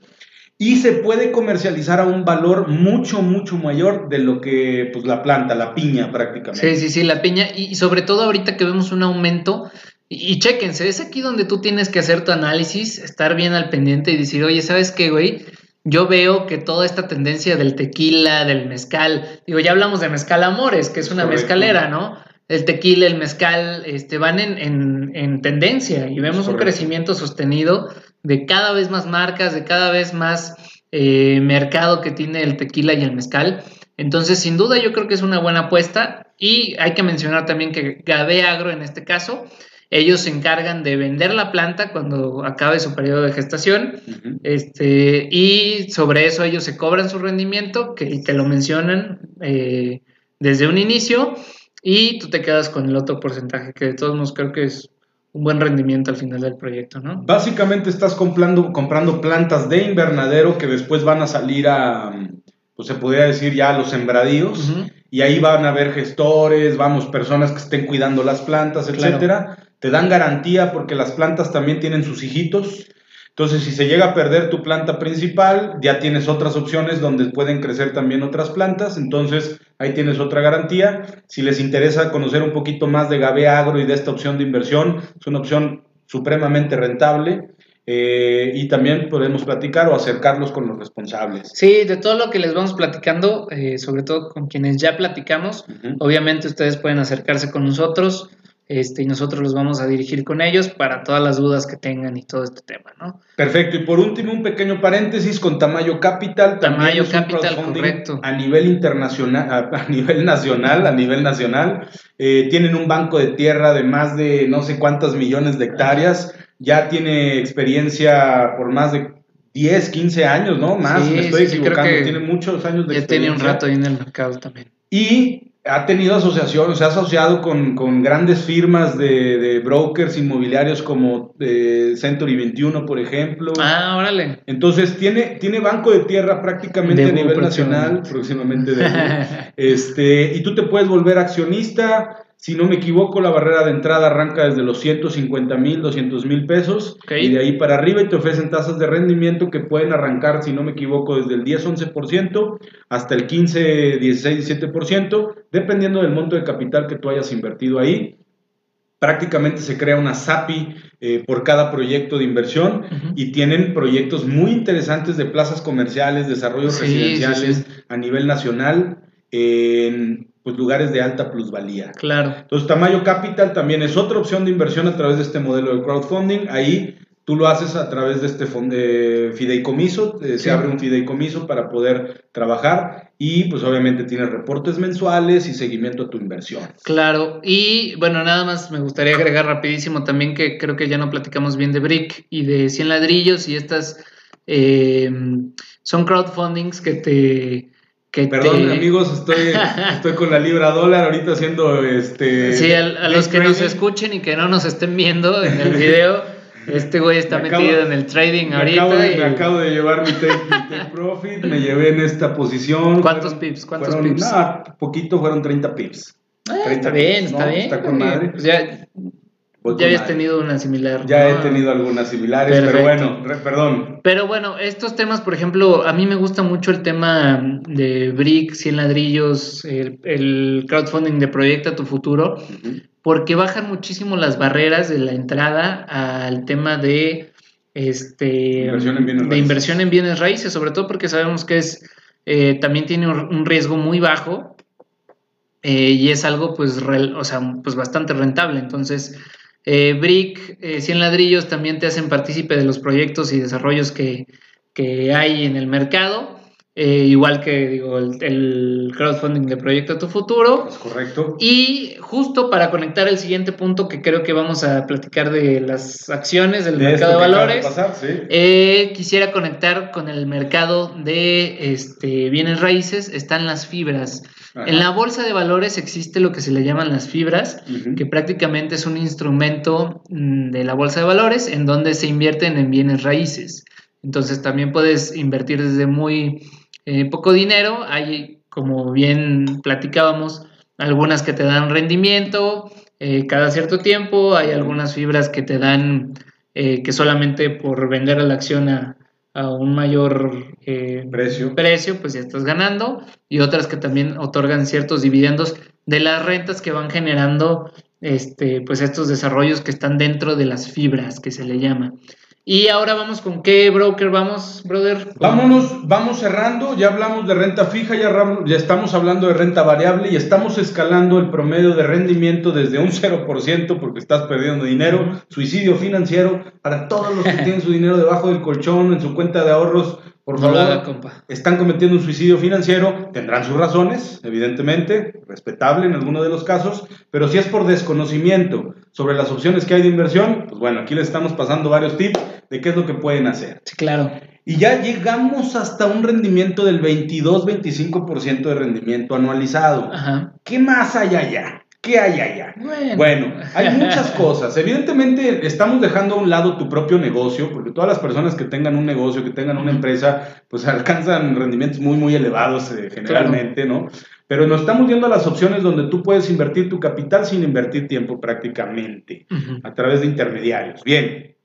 y se puede comercializar a un valor mucho, mucho mayor de lo que pues, la planta, la piña prácticamente. Sí, sí, sí, la piña, y sobre todo ahorita que vemos un aumento, y, y chéquense, es aquí donde tú tienes que hacer tu análisis, estar bien al pendiente y decir, oye, ¿sabes qué, güey? yo veo que toda esta tendencia del tequila, del mezcal, digo, ya hablamos de mezcal amores, que es una mezcalera, ¿no? El tequila, el mezcal, este, van en, tendencia y vemos un crecimiento sostenido de cada vez más marcas, de cada vez más eh, mercado que tiene el tequila y el mezcal. Entonces, sin duda, yo creo que es una buena apuesta y hay que mencionar también que Gabe Agro, en este caso, ellos se encargan de vender la planta cuando acabe su periodo de gestación. Este, y sobre eso ellos se cobran su rendimiento, que te lo mencionan eh, desde un inicio y tú te quedas con el otro porcentaje, que de todos modos creo que es un buen rendimiento al final del proyecto, ¿no? Básicamente estás comprando, comprando plantas de invernadero que después van a salir a, pues se podría decir ya a los sembradíos, y ahí van a haber gestores, vamos, personas que estén cuidando las plantas, etcétera. Te dan garantía porque las plantas también tienen sus hijitos. Entonces, si se llega a perder tu planta principal, ya tienes otras opciones donde pueden crecer también otras plantas. Entonces, ahí tienes otra garantía. Si les interesa conocer un poquito más de Gabe Agro y de esta opción de inversión, es una opción supremamente rentable. Eh, y también podemos platicar o acercarlos con los responsables. Sí, de todo lo que les vamos platicando, eh, sobre todo con quienes ya platicamos, obviamente ustedes pueden acercarse con nosotros. Este, y nosotros los vamos a dirigir con ellos para todas las dudas que tengan y todo este tema, ¿no? Perfecto. Y por último, un pequeño paréntesis con Tamayo Capital. Tamayo Capital, correcto. A nivel internacional, a, nivel nacional, a nivel nacional. Eh, tienen un banco de tierra de más de no sé cuántas millones de hectáreas. Ya tiene experiencia por más de 10, 15 años, ¿no? Más, me estoy equivocando. Tiene muchos años de ya tiene un rato ahí en el mercado también. Y ha tenido asociación, se ha asociado con, grandes firmas de, brokers inmobiliarios como eh, Century 21, por ejemplo. Ah, órale. Entonces tiene, tiene banco de tierra prácticamente a nivel nacional, próximamente de (laughs) este, y tú te puedes volver accionista si no me equivoco, la barrera de entrada arranca desde los 150 mil, 200 mil pesos y de ahí para arriba y te ofrecen tasas de rendimiento que pueden arrancar, si no me equivoco, desde el 10-11% hasta el 15-16-17%, dependiendo del monto de capital que tú hayas invertido ahí. Prácticamente se crea una SAPI eh, por cada proyecto de inversión y tienen proyectos muy interesantes de plazas comerciales, desarrollos residenciales a nivel nacional. En, pues, lugares de alta plusvalía. Claro. Entonces, Tamayo Capital también es otra opción de inversión a través de este modelo de crowdfunding. Ahí tú lo haces a través de este de fideicomiso, eh, se abre un fideicomiso para poder trabajar y pues obviamente tienes reportes mensuales y seguimiento a tu inversión. Claro, y bueno, nada más me gustaría agregar rapidísimo también que creo que ya no platicamos bien de Brick y de 100 ladrillos y estas eh, son crowdfundings que te Perdón, amigos, estoy, (laughs) estoy con la libra dólar ahorita haciendo este. Sí, a, los que nos escuchen y que no nos estén viendo en el (laughs) video, este güey está metido en el trading ahorita. Me acabo de llevar mi take, profit, me llevé en esta posición. ¿Cuántos pips? ¿Cuántos pips? poquito, fueron 30 pips. Ah, está bien, está bien. Está con madre. Pues ya, ya habías tenido una similar. Ya he tenido algunas similares, pero bueno, perdón. Pero bueno, estos temas, por ejemplo, a mí me gusta mucho el tema de Brick, 100 ladrillos, el, crowdfunding de Proyecta tu Futuro, porque bajan muchísimo las barreras de la entrada al tema de este inversión en bienes de inversión en bienes raíces, sobre todo porque sabemos que es eh, también tiene un riesgo muy bajo eh, y es algo pues, o sea, pues bastante rentable. Entonces, eh, Brick, 100 eh, ladrillos también te hacen partícipe de los proyectos y desarrollos que, hay en el mercado. Eh, igual que digo, el, crowdfunding de Proyecto Tu Futuro. Es correcto. Y justo para conectar el siguiente punto que creo que vamos a platicar de las acciones del mercado de valores, quisiera conectar con el mercado de este, bienes raíces, están las fibras. En la bolsa de valores existe lo que se le llaman las fibras, que prácticamente es un instrumento mm, de la bolsa de valores en donde se invierten en bienes raíces. Entonces también puedes invertir desde muy eh, poco dinero. Hay, como bien platicábamos, algunas que te dan rendimiento eh, cada cierto tiempo. Hay algunas fibras que te dan eh, que solamente por vender a la acción a, a un mayor eh, precio. precio, pues ya estás ganando, y otras que también otorgan ciertos dividendos de las rentas que van generando este, pues estos desarrollos que están dentro de las fibras que se le llama. Y ahora vamos con qué broker vamos, brother. Vámonos, vamos cerrando. Ya hablamos de renta fija, ya, ya estamos hablando de renta variable y estamos escalando el promedio de rendimiento desde un 0% porque estás perdiendo dinero, suicidio financiero para todos los que (laughs) tienen su dinero debajo del colchón, en su cuenta de ahorros por favor, están cometiendo un suicidio financiero, tendrán sus razones, evidentemente, respetable en alguno de los casos, pero si es por desconocimiento sobre las opciones que hay de inversión, pues bueno, aquí les estamos pasando varios tips de qué es lo que pueden hacer. Sí, claro. Y ya llegamos hasta un rendimiento del 22-25% de rendimiento anualizado. Ajá. ¿Qué más hay allá? ¿Qué hay allá? Bueno. hay (laughs) muchas cosas. Evidentemente estamos dejando a un lado tu propio negocio, porque todas las personas que tengan un negocio, que tengan una empresa, pues (laughs) alcanzan rendimientos muy, muy elevados eh, generalmente, ¿no? Pero nos estamos viendo las opciones donde tú puedes invertir tu capital sin invertir tiempo prácticamente, a través de intermediarios. Bien.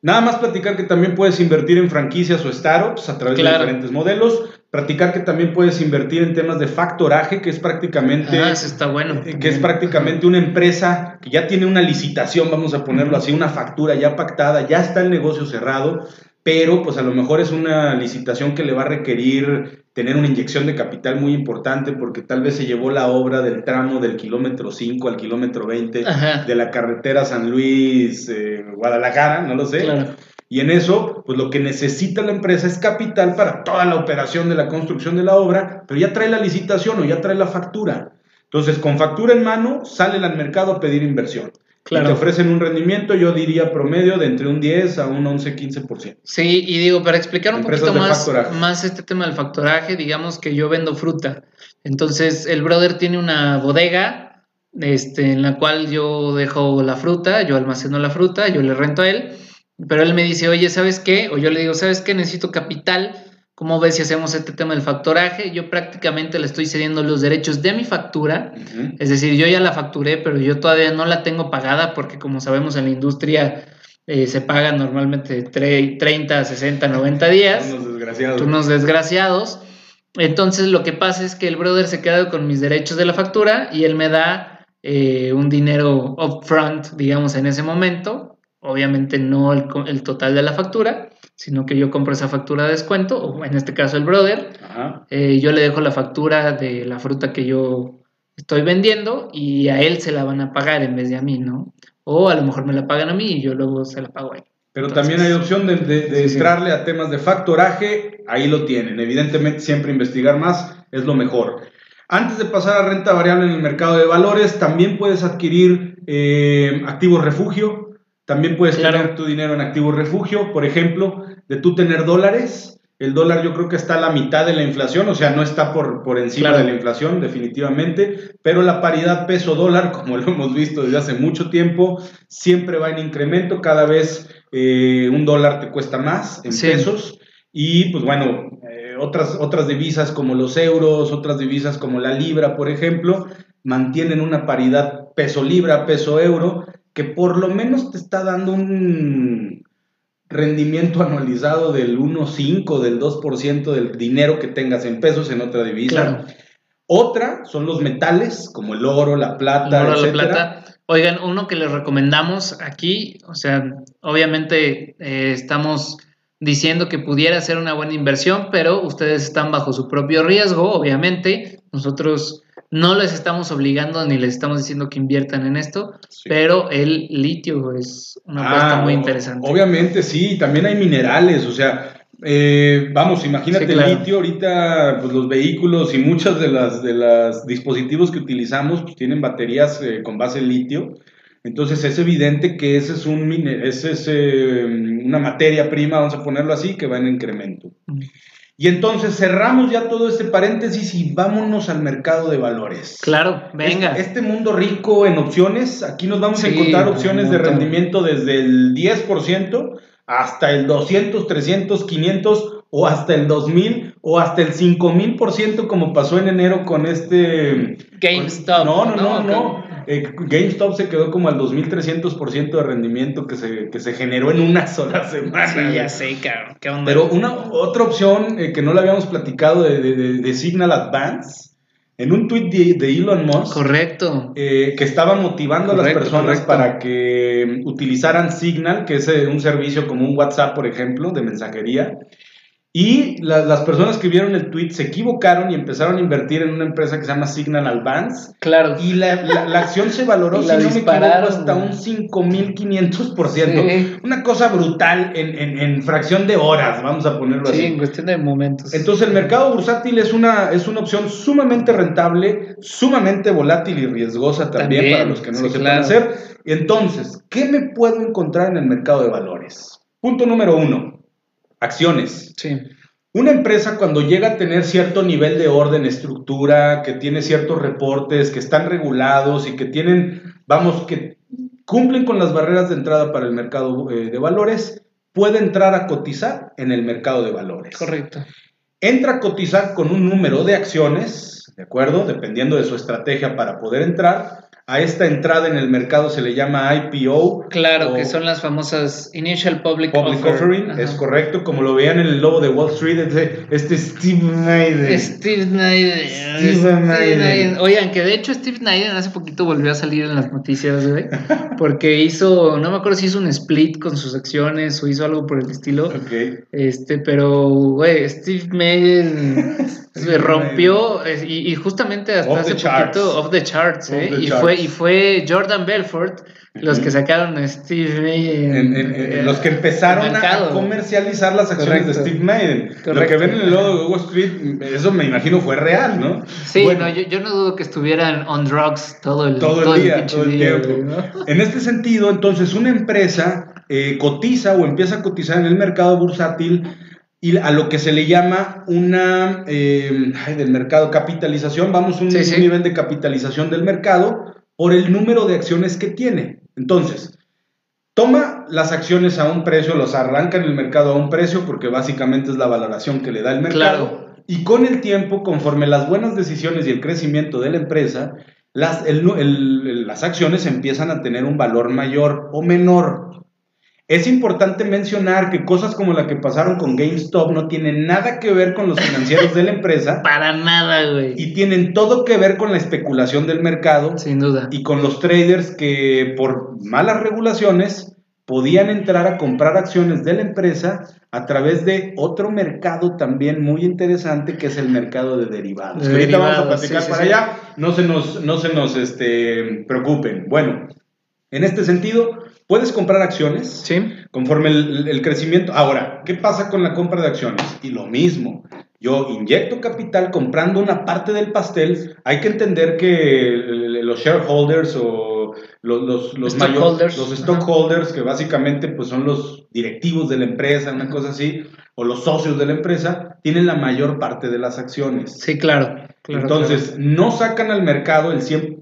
Nada más platicar que también puedes invertir en franquicias o startups a través de diferentes modelos. Practicar que también puedes invertir en temas de factoraje, que es prácticamente. Ah, está bueno. Eh, que es prácticamente una empresa que ya tiene una licitación, vamos a ponerlo así, una factura ya pactada, ya está el negocio cerrado, pero pues a lo mejor es una licitación que le va a requerir tener una inyección de capital muy importante porque tal vez se llevó la obra del tramo del kilómetro 5 al kilómetro 20 de la carretera San Luis eh, Guadalajara, no lo sé. Claro. Y en eso, pues lo que necesita la empresa es capital para toda la operación de la construcción de la obra, pero ya trae la licitación o ya trae la factura. Entonces, con factura en mano, salen al mercado a pedir inversión. Claro. Y te ofrecen un rendimiento, yo diría promedio de entre un 10 a un 11, 15%. Sí, y digo, para explicar un poquito más, más este tema del factoraje, digamos que yo vendo fruta. Entonces, el brother tiene una bodega este, en la cual yo dejo la fruta, yo almaceno la fruta, yo le rento a él pero él me dice, oye, ¿sabes qué? O yo le digo, ¿sabes qué? Necesito capital. ¿Cómo ves si hacemos este tema del factoraje? Yo prácticamente le estoy cediendo los derechos de mi factura. Es decir, yo ya la facturé, pero yo todavía no la tengo pagada porque como sabemos en la industria eh, se paga normalmente 30, 60, 90 días. Unos desgraciados. Unos desgraciados. Entonces lo que pasa es que el brother se queda con mis derechos de la factura y él me da eh, un dinero upfront, digamos, en ese momento obviamente no el, total de la factura, sino que yo compro esa factura de descuento, o en este caso el brother, eh, yo le dejo la factura de la fruta que yo estoy vendiendo y a él se la van a pagar en vez de a mí, ¿no? O a lo mejor me la pagan a mí y yo luego se la pago a él. Pero también hay opción de, entrarle a temas de factoraje, ahí lo tienen. Evidentemente siempre investigar más es lo mejor. Antes de pasar a renta variable en el mercado de valores, también puedes adquirir eh, activos refugio, también puedes tener tu dinero en activo refugio, por ejemplo, de tú tener dólares. El dólar yo creo que está a la mitad de la inflación, o sea, no está por, por encima de la inflación, definitivamente, pero la paridad peso-dólar, como lo hemos visto desde hace mucho tiempo, siempre va en incremento, cada vez eh, un dólar te cuesta más en pesos. Y pues bueno, eh, otras, otras divisas como los euros, otras divisas como la libra, por ejemplo, mantienen una paridad peso-libra, peso-euro, que por lo menos te está dando un rendimiento anualizado del 1,5, del 2% del dinero que tengas en pesos en otra divisa. Otra son los metales, como el oro, la plata, oro, La plata. Oigan, uno que les recomendamos aquí, o sea, obviamente eh, estamos diciendo que pudiera ser una buena inversión, pero ustedes están bajo su propio riesgo, obviamente. Nosotros no les estamos obligando ni les estamos diciendo que inviertan en esto, pero el litio es una apuesta ah, muy interesante. Obviamente sí, también hay minerales, o sea, eh, vamos, imagínate el litio, ahorita pues, los vehículos y muchos de las de los dispositivos que utilizamos pues, tienen baterías eh, con base litio. Entonces es evidente que ese es, un, ese es eh, una materia prima, vamos a ponerlo así, que va en incremento. Y entonces cerramos ya todo este paréntesis y vámonos al mercado de valores. Claro, venga. Este, este mundo rico en opciones, aquí nos vamos a encontrar opciones de rendimiento desde el 10% hasta el 200, 300, 500 o hasta el 2000 o hasta el 5000% como pasó en enero con este GameStop. no, no, no. no. Eh, GameStop se quedó como al 2300% de rendimiento que se, que se generó en una sola (laughs) semana. Sí, ya sé, cabrón. ¿Qué onda? Pero una otra opción eh, que no le habíamos platicado de, de, de, Signal Advance. en un tweet de, Elon Musk. Correcto. Eh, que estaba motivando a las personas para que utilizaran Signal, que es eh, un servicio como un WhatsApp, por ejemplo, de mensajería. Y las personas que vieron el tweet se equivocaron y empezaron a invertir en una empresa que se llama Signal Advance. Claro. Y la, acción se valoró, (laughs) si no me equivoco, hasta un 5500%. Una cosa brutal en, en, fracción de horas, vamos a ponerlo así. Sí, en cuestión de momentos. Entonces, el mercado bursátil es una, es una opción sumamente rentable, sumamente volátil y riesgosa también, para los que no lo sepan hacer. Entonces, ¿qué me puedo encontrar en el mercado de valores? Punto número uno acciones. Sí. Una empresa cuando llega a tener cierto nivel de orden, estructura, que tiene ciertos reportes, que están regulados y que tienen, vamos, que cumplen con las barreras de entrada para el mercado eh, de valores, puede entrar a cotizar en el mercado de valores. Correcto. Entra a cotizar con un número de acciones, ¿de acuerdo? Dependiendo de su estrategia para poder entrar a esta entrada en el mercado se le llama IPO. Claro, que son las famosas Initial Public, public Offering. Es correcto, como lo veían en el logo de Wall Street, este, este Steve Naiden. Steve Naiden. Steve Naiden. Oigan, que de hecho Steve Naiden hace poquito volvió a salir en las noticias, güey, (laughs) porque hizo, no me acuerdo si hizo un split con sus acciones o hizo algo por el estilo. Ok. Este, pero, güey, Steve Naiden (laughs) se rompió y, justamente hasta hace poquito off the charts, ¿eh? y fue y fue Jordan Belfort los que sacaron a Steve Maiden. los que empezaron a comercializar las acciones de Steve Maiden. Lo que ven en el logo de Wall Street, eso me imagino fue real, ¿no? Sí, bueno, yo, no dudo que estuvieran on drugs todo el, todo el día, todo el tiempo. En este sentido, entonces, una empresa eh, cotiza o empieza a cotizar en el mercado bursátil y a lo que se le llama una eh, del mercado capitalización, vamos un, un nivel de capitalización del mercado por el número de acciones que tiene. Entonces, toma las acciones a un precio, los arranca en el mercado a un precio porque básicamente es la valoración que le da el mercado. Y con el tiempo, conforme las buenas decisiones y el crecimiento de la empresa, las, las acciones empiezan a tener un valor mayor o menor. Es importante mencionar que cosas como la que pasaron con GameStop no tienen nada que ver con los financieros de la empresa. (laughs) Para nada, güey. Y tienen todo que ver con la especulación del mercado. Sin duda. Y con los traders que por malas regulaciones podían entrar a comprar acciones de la empresa a través de otro mercado también muy interesante que es el mercado de derivados. ahorita vamos a platicar para allá, no se nos, no se nos este, preocupen. Bueno, en este sentido, Puedes comprar acciones sí. conforme el, crecimiento. Ahora, ¿qué pasa con la compra de acciones? Y lo mismo. Yo inyecto capital comprando una parte del pastel. Hay que entender que los shareholders o los, los, los stockholders, los stockholders que básicamente pues, son los directivos de la empresa, una cosa así, o los socios de la empresa, tienen la mayor parte de las acciones. Sí, claro. Entonces, no sacan al mercado el 100%,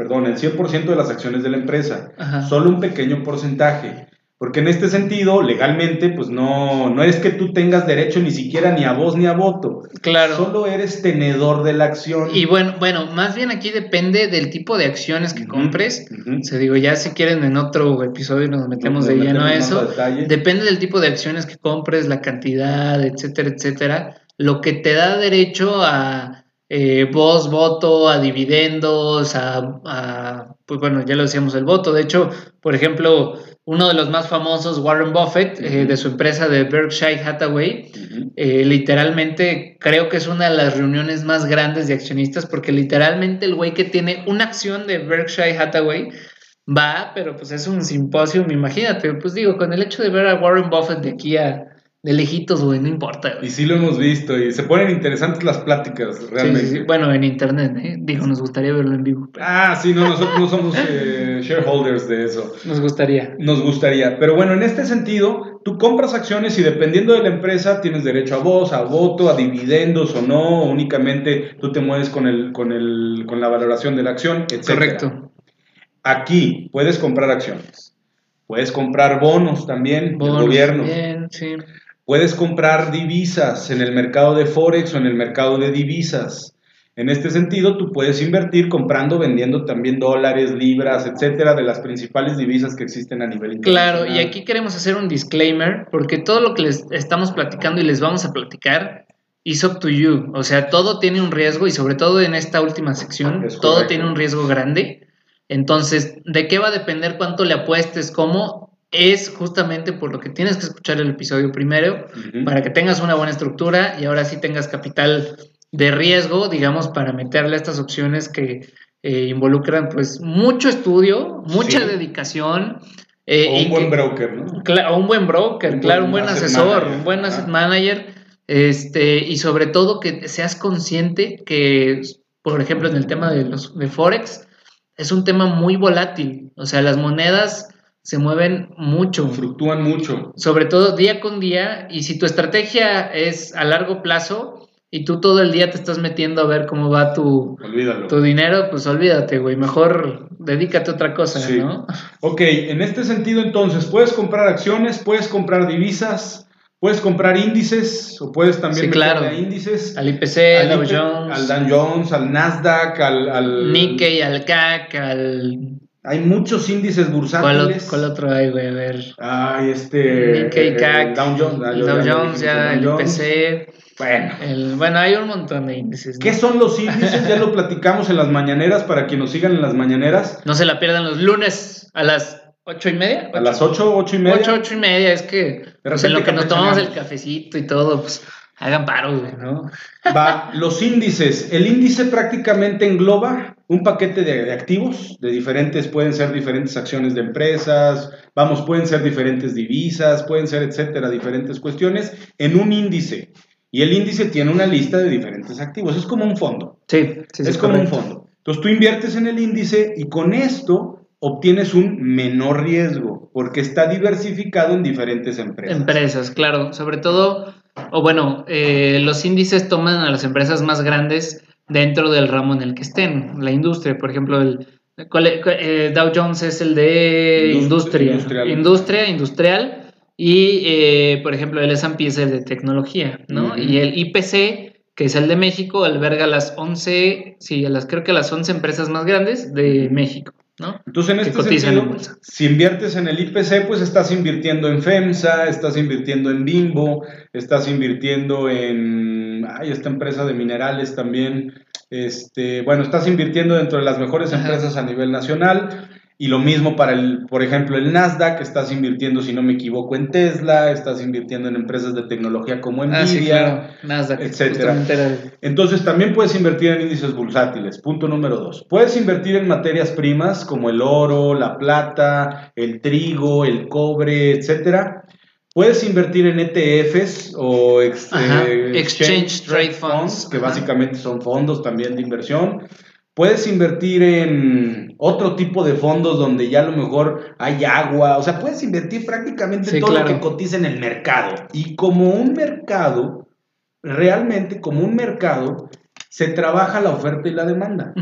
perdón, el 100% de las acciones de la empresa, solo un pequeño porcentaje. Porque en este sentido, legalmente, pues no, no es que tú tengas derecho ni siquiera ni a voz ni a voto. Claro. Solo eres tenedor de la acción. Y bueno, bueno, más bien aquí depende del tipo de acciones que compres. Se digo, ya si quieren en otro episodio nos metemos de lleno a eso. Depende del tipo de acciones que compres, la cantidad, etcétera, etcétera. Lo que te da derecho a eh, voz, voto, a dividendos, a, pues bueno, ya lo decíamos, el voto. De hecho, por ejemplo, uno de los más famosos, Warren Buffett, eh, de su empresa de Berkshire Hathaway, eh, literalmente creo que es una de las reuniones más grandes de accionistas, porque literalmente el güey que tiene una acción de Berkshire Hathaway va, pero pues es un simposio, imagínate, pues digo, con el hecho de ver a Warren Buffett de aquí a de lejitos, güey, no importa. Y sí lo hemos visto y se ponen interesantes las pláticas, realmente. Bueno, en internet, ¿eh? Digo, nos gustaría verlo en vivo. Ah, sí, no, nosotros no somos (laughs) eh, shareholders de eso. Nos gustaría. Nos gustaría. Pero bueno, en este sentido, tú compras acciones y dependiendo de la empresa tienes derecho a voz, a voto, a dividendos o no. Únicamente tú te mueves con, el, con, el, con la valoración de la acción, etc. Correcto. Aquí puedes comprar acciones. Puedes comprar bonos también del gobierno. Bien, sí. Puedes comprar divisas en el mercado de Forex o en el mercado de divisas. En este sentido, tú puedes invertir comprando, vendiendo también dólares, libras, etcétera, de las principales divisas que existen a nivel internacional. Claro, y aquí queremos hacer un disclaimer, porque todo lo que les estamos platicando y les vamos a platicar it's up to you. O sea, todo tiene un riesgo y sobre todo en esta última sección, todo tiene un riesgo grande. Entonces, ¿de qué va a depender cuánto le apuestes? ¿Cómo? Es justamente por lo que tienes que escuchar el episodio primero para que tengas una buena estructura y ahora sí tengas capital de riesgo, digamos, para meterle estas opciones que eh, involucran pues mucho estudio, mucha Sí. dedicación. eh, O un buen que- broker, ¿no? Un buen broker, Un claro, buen un buen asesor, manager, un buen asset manager, este, y sobre todo que seas consciente que, por ejemplo, en el tema de los de Forex, es un tema muy volátil. O sea, las monedas se mueven mucho, Fluctúan mucho. sobre todo día con día, y si tu estrategia es a largo plazo y tú todo el día te estás metiendo a ver cómo va tu, Olvídalo. tu dinero, pues olvídate, güey, mejor dedícate a otra cosa, Sí. ¿no? Ok, en este sentido entonces, puedes comprar acciones, puedes comprar divisas, puedes comprar índices o puedes también Sí, claro. a índices. Al IPC, al Dow Jones. al Dow Jones, al Nasdaq, al, al- Nikkei, al CAC, al... Hay muchos índices ¿Cuál, bursátiles. cuál otro hay, güey? A ver. Ay, este. Nikkei, el Dow Jones, ah, el Dow Jones, ya, el. IPC. Bueno. El, bueno, hay un montón de índices. ¿no? ¿Qué son los índices? Ya lo platicamos en las mañaneras para quien nos sigan en las mañaneras. No se la pierdan los lunes a las ocho y media. A las 8, 8 y media. Ocho, ocho y media. Es que pues, en lo que nos tomamos el cafecito y todo, pues hagan paro, güey, ¿no? Va, los índices. El índice prácticamente engloba un paquete de, de activos, de diferentes, pueden ser diferentes acciones de empresas, vamos, pueden ser diferentes divisas, pueden ser, etcétera, diferentes cuestiones, en un índice. Y el índice tiene una lista de diferentes activos, es como un fondo. Sí, sí, sí. es como un fondo. Entonces tú inviertes en el índice y con esto obtienes un menor riesgo, porque está diversificado en diferentes empresas. Empresas, claro. Sobre todo, o bueno, eh, los índices toman a las empresas más grandes dentro del ramo en el que estén. La industria, por ejemplo, el ¿cuál es? Eh, Dow Jones es el de Indust- industria. industrial. Industria, industrial. Y, eh, por ejemplo, el S&P es el de tecnología, ¿no? Ujú. Y el IPC, que es el de México, alberga las 11, sí, a las, creo que las 11 empresas más grandes de México, ¿no? Entonces, en este en sentido, bolsa. si inviertes en el IPC, pues estás invirtiendo en FEMSA, estás invirtiendo en Bimbo, estás invirtiendo en ay, esta empresa de minerales también. Este, bueno, estás invirtiendo dentro de las mejores Ajá. empresas a nivel nacional. Y lo mismo para el, por ejemplo, el Nasdaq, estás invirtiendo, si no me equivoco, en Tesla, estás invirtiendo en empresas de tecnología como Nvidia. Ah, sí, claro. Nasdaq, etcétera. Entonces también puedes invertir en índices bursátiles. Punto número dos. Puedes invertir en materias primas como el oro, la plata, el trigo, el cobre, etcétera. Puedes invertir en ETFs o ex- Ajá, eh, Exchange Trade Funds, que ajá. básicamente son fondos también de inversión. Puedes invertir en otro tipo de fondos donde ya a lo mejor hay agua. O sea, puedes invertir prácticamente Sí, todo claro. lo que cotiza en el mercado. Y como un mercado, realmente como un mercado, se trabaja la oferta y la demanda.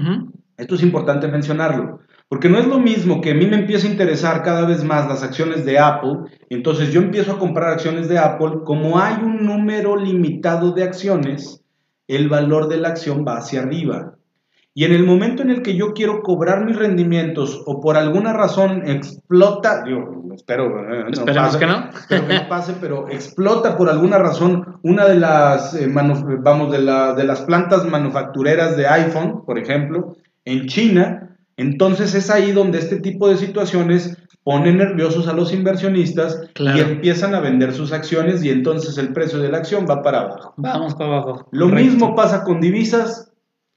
Esto es importante mencionarlo, porque no es lo mismo que a mí me empiece a interesar cada vez más las acciones de Apple, entonces yo empiezo a comprar acciones de Apple, como hay un número limitado de acciones, el valor de la acción va hacia arriba. Y en el momento en el que yo quiero cobrar mis rendimientos o por alguna razón explota, digo, espero eh, no Esperemos pase, que no. espero que no pase, pero explota por alguna razón una de las, eh, vamos, de, la- de las plantas manufactureras de iPhone, por ejemplo, en China, entonces es ahí donde este tipo de situaciones ponen nerviosos a los inversionistas Claro. y empiezan a vender sus acciones y entonces el precio de la acción va para abajo. Vamos para abajo. Lo Correcto. mismo pasa con divisas,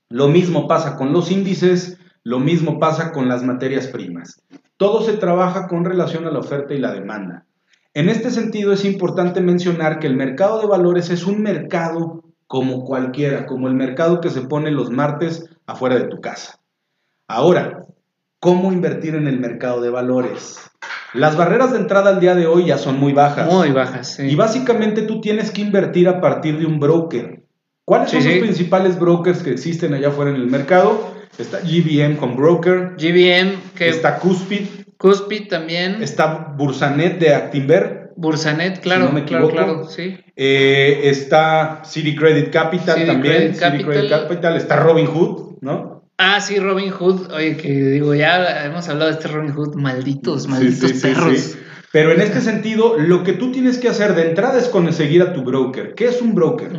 lo mismo pasa con los índices, lo mismo pasa con las materias primas. Todo se trabaja con relación a la oferta y la demanda. En este sentido es importante mencionar que el mercado de valores es un mercado como cualquiera, como el mercado que se pone los martes afuera de tu casa. Ahora, ¿cómo invertir en el mercado de valores? Las barreras de entrada al día de hoy ya son muy bajas. Muy bajas, sí. Y básicamente tú tienes que invertir a partir de un broker. ¿Cuáles Sí, son sí. los principales brokers que existen allá afuera en el mercado? Está GBM con broker, GBM, que está Cuspid, Cuspid también. está Bursanet de Actinver, Bursanet, claro, no me equivoco. claro, sí. eh, está City Credit Capital City también, Credit City Credit Capital. Capital, está Robin Hood, ¿no? Ah, sí, Robin Hood. Oye, que digo, ya hemos hablado de este Robin Hood. Malditos, malditos Sí, sí, perros. sí. Pero en este sentido, lo que tú tienes que hacer de entrada es conseguir a tu broker. ¿Qué es un broker?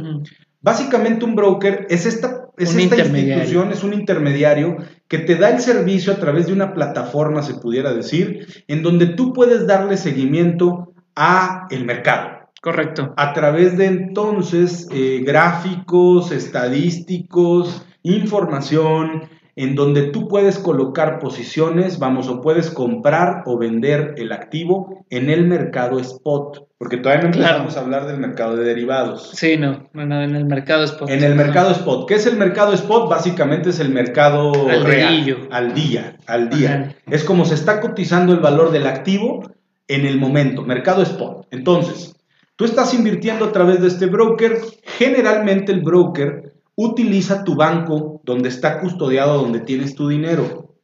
Básicamente un broker es esta, es esta institución, es un intermediario que te da el servicio a través de una plataforma, se pudiera decir, en donde tú puedes darle seguimiento a el mercado. Correcto. A través de entonces eh, gráficos, estadísticos, información, en donde tú puedes colocar posiciones, vamos, o puedes comprar o vender el activo en el mercado spot, porque todavía no empezamos a hablar del mercado de derivados. Sí, no, bueno, en el mercado spot. En el mercado spot. ¿Qué es el mercado spot? Básicamente es el mercado al real, al día, al día. Es como se está cotizando el valor del activo en el momento, mercado spot. Entonces, tú estás invirtiendo a través de este broker, generalmente el broker utiliza tu banco donde está custodiado, donde tienes tu dinero.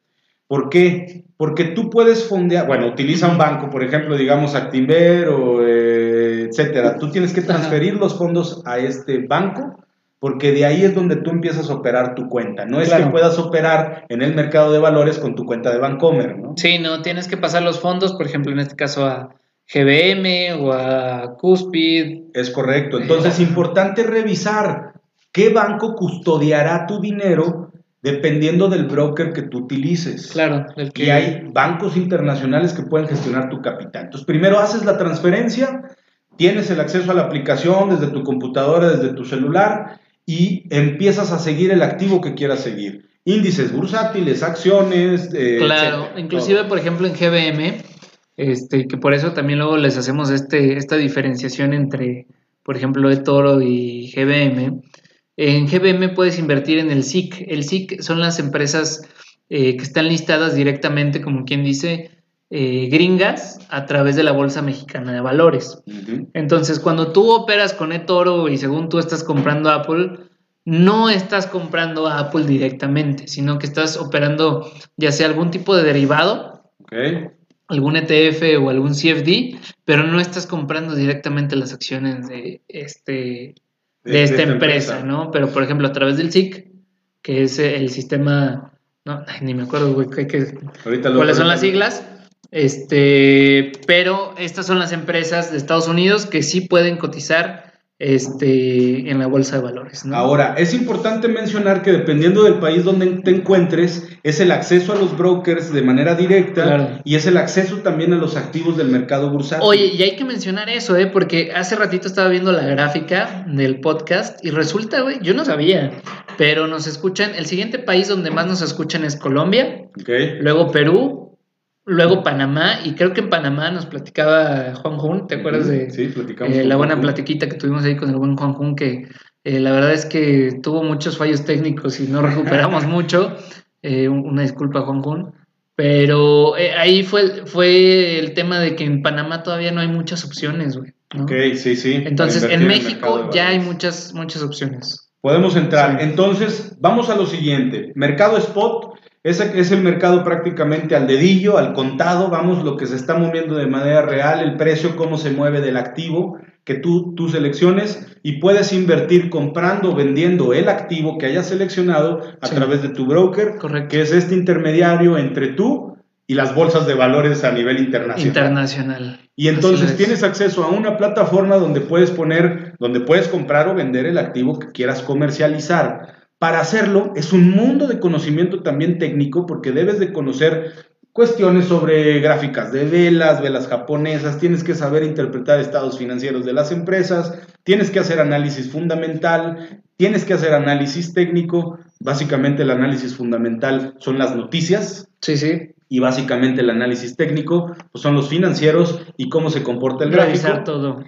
¿Por qué? Porque tú puedes fondear, bueno, utiliza un banco, por ejemplo, digamos Actinver o eh, etcétera. Tú tienes que transferir los fondos a este banco porque de ahí es donde tú empiezas a operar tu cuenta. No es que puedas operar en el mercado de valores con tu cuenta de Bancomer, ¿no? Sí, no, tienes que pasar los fondos, por ejemplo, en este caso a GBM o a Cuspid. Es correcto. Entonces es importante revisar ¿Qué banco custodiará tu dinero dependiendo del broker que tú utilices? Claro. El que... Y hay bancos internacionales que pueden gestionar tu capital. Entonces, primero haces la transferencia, tienes el acceso a la aplicación desde tu computadora, desde tu celular y empiezas a seguir el activo que quieras seguir. Índices bursátiles, acciones. Eh, claro, inclusive, por ejemplo, en GBM, este, que por eso también luego les hacemos este, esta diferenciación entre, por ejemplo, eToro y GBM en GBM puedes invertir en el SIC. El SIC son las empresas eh, que están listadas directamente, como quien dice, eh, gringas a través de la Bolsa Mexicana de Valores. Entonces, cuando tú operas con eToro y según tú estás comprando Apple, no estás comprando a Apple directamente, sino que estás operando ya sea algún tipo de derivado, algún ETF o algún CFD, pero no estás comprando directamente las acciones de este de, esta, empresa, ¿no? Pero, por ejemplo, a través del SIC, que es el sistema, no, ni me acuerdo, güey, cuáles son las siglas, este, pero estas son las empresas de Estados Unidos que sí pueden cotizar este, en la bolsa de valores. Ahora, es importante mencionar que dependiendo del país donde te encuentres, es el acceso a los brokers de manera directa y es el acceso también a los activos del mercado bursátil. Oye, y hay que mencionar eso, ¿eh? porque hace ratito estaba viendo la gráfica del podcast y resulta, güey, yo no sabía, pero nos escuchan, el siguiente país donde más nos escuchan es Colombia, luego Perú, Luego Panamá, y creo que en Panamá nos platicaba Juan Jun, ¿te acuerdas de sí, eh, la buena platiquita que tuvimos ahí con el buen Juan Jun? Que eh, la verdad es que tuvo muchos fallos técnicos y no recuperamos (laughs) mucho. Eh, una disculpa, Juan Jun. Pero ahí fue, fue el tema de que en Panamá todavía no hay muchas opciones, güey. Ok, sí, sí. Entonces, en México ya hay muchas, muchas opciones. Podemos entrar. Entonces, vamos a lo siguiente. Mercado spot es el mercado prácticamente al dedillo, al contado, vamos, lo que se está moviendo de manera real, el precio, cómo se mueve del activo que tú, tú selecciones y puedes invertir comprando o vendiendo el activo que hayas seleccionado a través de tu broker, que es este intermediario entre tú y las bolsas de valores a nivel internacional. Internacional. Y entonces tienes acceso a una plataforma donde puedes poner, donde puedes comprar o vender el activo que quieras comercializar. Para hacerlo es un mundo de conocimiento también técnico porque debes de conocer cuestiones sobre gráficas de velas, velas japonesas, tienes que saber interpretar estados financieros de las empresas, tienes que hacer análisis fundamental, tienes que hacer análisis técnico, básicamente el análisis fundamental son las noticias. Sí, sí y básicamente el análisis técnico pues son los financieros y cómo se comporta el gráfico. todo.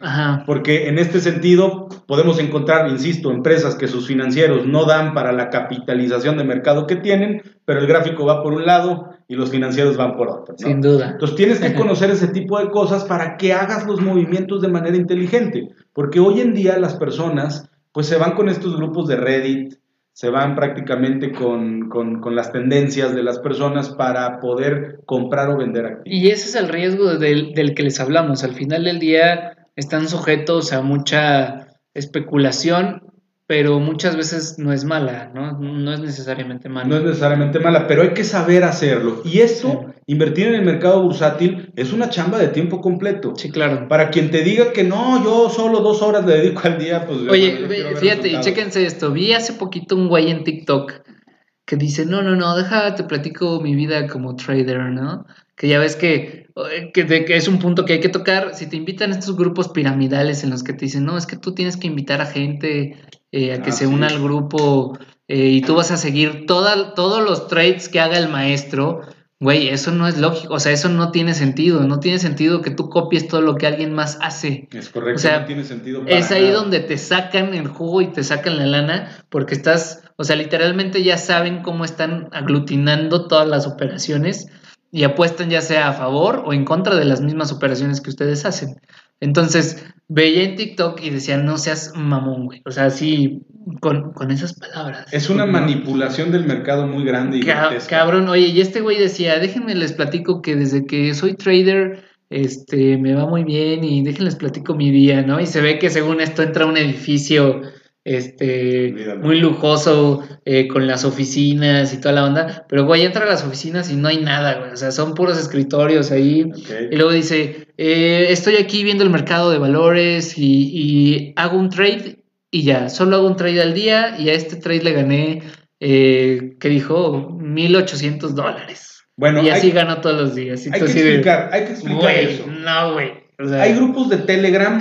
Porque en este sentido podemos encontrar, insisto, empresas que sus financieros no dan para la capitalización de mercado que tienen, pero el gráfico va por un lado y los financieros van por otro. Sin duda. Entonces tienes que (laughs) conocer ese tipo de cosas para que hagas los movimientos de manera inteligente, porque hoy en día las personas pues se van con estos grupos de Reddit, se van prácticamente con, las tendencias de las personas para poder comprar o vender activos. Y ese es el riesgo del, del, que les hablamos. Al final del día están sujetos a mucha especulación, pero muchas veces no es mala, ¿no? No es necesariamente mala. No es necesariamente mala, pero hay que saber hacerlo. Y esto, invertir en el mercado bursátil, es una chamba de tiempo completo. Sí, claro. Para quien te diga que no, yo solo dos horas le dedico al día, pues... Oye, fíjate, y chéquense esto. Vi hace poquito un güey en TikTok que dice, no, no, no, déjate te platico mi vida como trader, ¿no? Que ya ves que, que, es un punto que hay que tocar. Si te invitan a estos grupos piramidales en los que te dicen, no, es que tú tienes que invitar a gente eh, a que ah, se una al grupo eh, y tú vas a seguir toda, todos los trades que haga el maestro, güey, eso no es lógico, o sea, eso no tiene sentido, no tiene sentido que tú copies todo lo que alguien más hace. Es correcto, o sea, no tiene sentido. es ahí donde te sacan el jugo y te sacan la lana porque estás, o sea, literalmente ya saben cómo están aglutinando todas las operaciones y apuestan ya sea a favor o en contra de las mismas operaciones que ustedes hacen. Entonces, veía en TikTok y decía, no seas mamón, güey. O sea, así, con, esas palabras. Es una manipulación del mercado muy grande y Cabrón, oye, y este güey decía, déjenme les platico que desde que soy trader, este, me va muy bien y déjenles platico mi día, ¿no? Y se ve que según esto entra a un edificio este, muy lujoso, eh, con las oficinas y toda la onda, pero güey, entra a las oficinas y no hay nada, güey, o sea, son puros escritorios ahí, y luego dice, eh, estoy aquí viendo el mercado de valores y, hago un trade y ya, solo hago un trade al día y a este trade le gané, eh, ¿qué dijo? 1800 dólares. Bueno, y así gano todos los días. hay, que explicar, hay que explicar, eso. No, güey. hay grupos de Telegram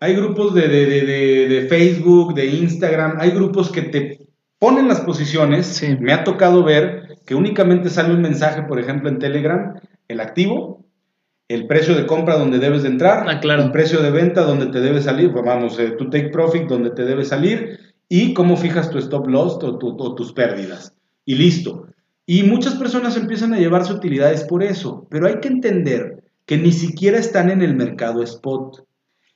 Hay grupos de, Facebook, de Instagram, hay grupos que te ponen las posiciones. Me ha tocado ver que únicamente sale un mensaje, por ejemplo, en Telegram, el activo, el precio de compra donde debes de entrar, ah, claro. el precio de venta donde te debe salir, pues vamos, eh, tu take profit donde te debe salir y cómo fijas tu stop loss o, o tus pérdidas. Y listo. Y muchas personas empiezan a llevarse utilidades por eso, pero hay que entender que ni siquiera están en el mercado spot.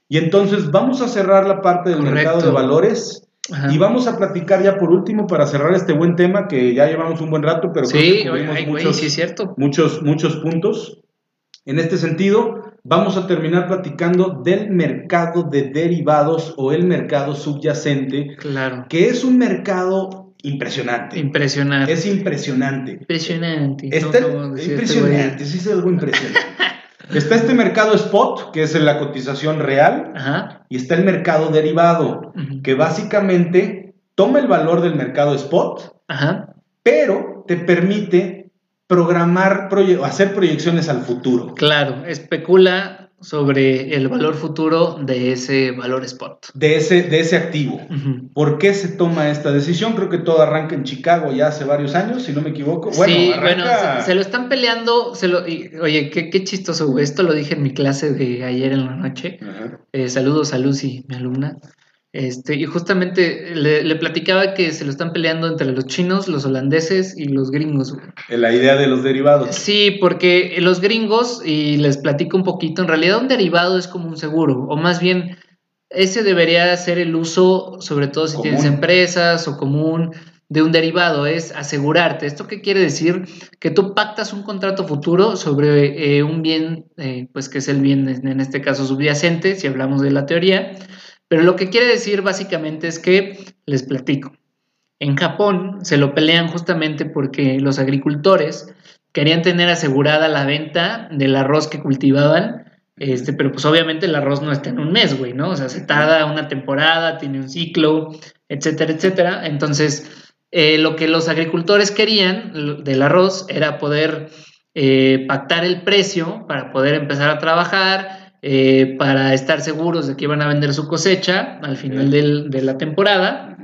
Y entonces vamos a cerrar la parte del mercado de valores y vamos a platicar ya por último para cerrar este buen tema que ya llevamos un buen rato, pero sí, que muchos, sí es cierto. muchos, muchos puntos. En este sentido, vamos a terminar platicando del mercado de derivados o el mercado subyacente, claro. que es un mercado impresionante. Impresionante. Es impresionante. Impresionante. Está, impresionante, sí es algo impresionante. (laughs) Está este mercado spot, que es la cotización real, y está el mercado derivado, que básicamente toma el valor del mercado spot, pero te permite programar, hacer proyecciones al futuro. Claro, especula sobre el valor futuro de ese valor spot. De ese, de ese activo. ¿Por qué se toma esta decisión? Creo que todo arranca en Chicago ya hace varios años, si no me equivoco. Bueno, sí, bueno, se, lo están peleando. Se lo, oye, qué, qué, chistoso, Esto lo dije en mi clase de ayer en la noche. Eh, saludos a Lucy, mi alumna. Este, y justamente le, platicaba que se lo están peleando entre los chinos, los holandeses y los gringos. La idea de los derivados. Sí, porque los gringos, y les platico un poquito, en realidad un derivado es como un seguro, o más bien ese debería ser el uso, sobre todo si tienes empresas o común, de un derivado, es asegurarte. ¿Esto qué quiere decir? Que tú pactas un contrato futuro sobre eh, un bien, eh, pues que es el bien en este caso subyacente, si hablamos de la teoría pero lo que quiere decir básicamente es que, les platico, en Japón se lo pelean justamente porque los agricultores querían tener asegurada la venta del arroz que cultivaban, este, pero pues obviamente el arroz no está en un mes, güey, ¿no? O sea, se tarda una temporada, tiene un ciclo, etcétera, etcétera. Entonces, eh, lo que los agricultores querían del arroz era poder eh, pactar el precio para poder empezar a trabajar, eh, para estar seguros de que iban a vender su cosecha al final de la temporada.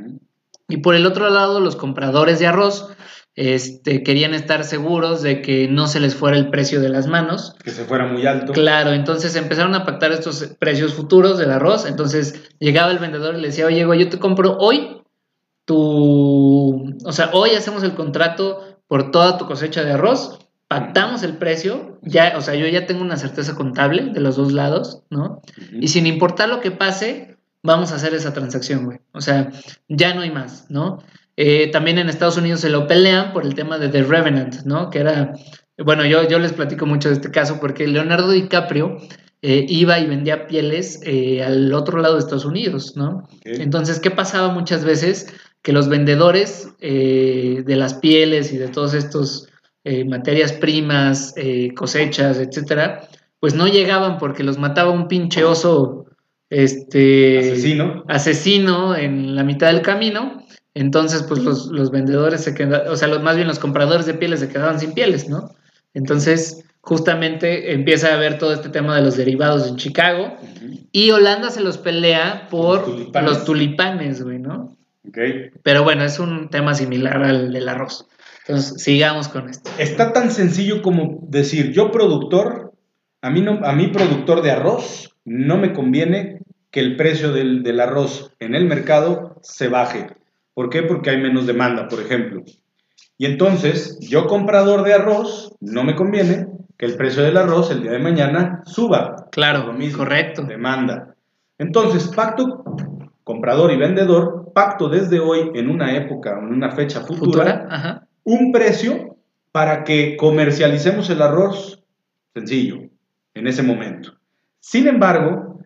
Y por el otro lado, los compradores de arroz este, querían estar seguros de que no se les fuera el precio de las manos. Que se fuera muy alto. Claro, entonces empezaron a pactar estos precios futuros del arroz. Entonces llegaba el vendedor y le decía, oye, yo te compro hoy tu... O sea, hoy hacemos el contrato por toda tu cosecha de arroz pactamos el precio, ya, o sea, yo ya tengo una certeza contable de los dos lados, ¿no? Y sin importar lo que pase, vamos a hacer esa transacción, güey. O sea, ya no hay más, ¿no? Eh, también en Estados Unidos se lo pelean por el tema de The Revenant, ¿no? Que era, bueno, yo, yo les platico mucho de este caso porque Leonardo DiCaprio eh, iba y vendía pieles eh, al otro lado de Estados Unidos, ¿no? Entonces, ¿qué pasaba muchas veces? Que los vendedores de las pieles y de todos estos materias primas, cosechas, etcétera, pues no llegaban porque los mataba un pinche oso este asesino. asesino en la mitad del camino. Entonces, pues los, los vendedores se quedaban, o sea, los, más bien los compradores de pieles se quedaban sin pieles, ¿no? Entonces, justamente empieza a haber todo este tema de los derivados en Chicago y Holanda se los pelea por los tulipanes, güey, ¿no? Okay. Pero bueno, es un tema similar al del arroz. Entonces, sigamos con esto. Está tan sencillo como decir, yo productor, a mí, no, a mí productor de arroz, no me conviene que el precio del, del arroz en el mercado se baje. ¿Por qué? Porque hay menos demanda, por ejemplo. Y entonces, yo comprador de arroz, no me conviene que el precio del arroz el día de mañana suba. Claro, lo mismo, correcto. Demanda. Entonces, pacto comprador y vendedor, pacto desde hoy en una época, en una fecha futura, un precio para que comercialicemos el arroz sencillo en ese momento. Sin embargo,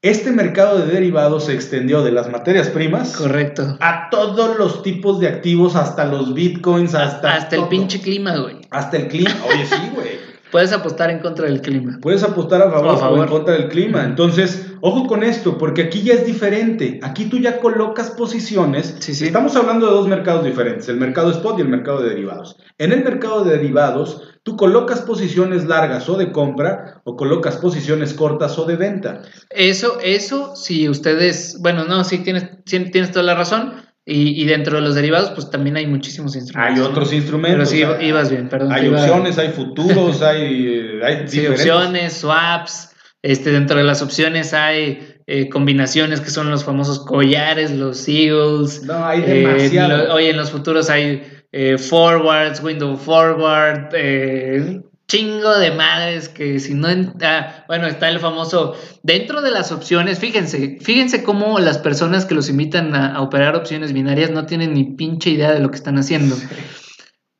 este mercado de derivados se extendió de las materias primas Correcto. a todos los tipos de activos, hasta los bitcoins, hasta. Hasta el pinche clima, güey. Hasta el clima. Oye, sí, güey. Puedes apostar en contra del clima. Puedes apostar a favor, o, en contra del clima. Entonces, ojo con esto, porque aquí ya es diferente. Aquí tú ya colocas posiciones. Sí, sí. Estamos hablando de dos mercados diferentes, el mercado spot y el mercado de derivados. En el mercado de derivados, tú colocas posiciones largas o de compra o colocas posiciones cortas o de venta. Eso, eso, si ustedes, bueno, no, sí tienes, tienes toda la razón. Y, dentro de los derivados, pues también hay muchísimos instrumentos. Hay otros instrumentos. Pero sí, ibas bien, perdón. Hay opciones, hay futuros, (laughs) hay, hay sí, opciones, swaps. Este, dentro de las opciones hay eh, combinaciones que son los famosos collares, los eagles. No, hay eh, demasiado. oye, en los futuros hay eh, forwards, window forward, chingo de madres que si no, ah, bueno, está el famoso, dentro de las opciones, fíjense, fíjense cómo las personas que los invitan a, operar opciones binarias no tienen ni pinche idea de lo que están haciendo.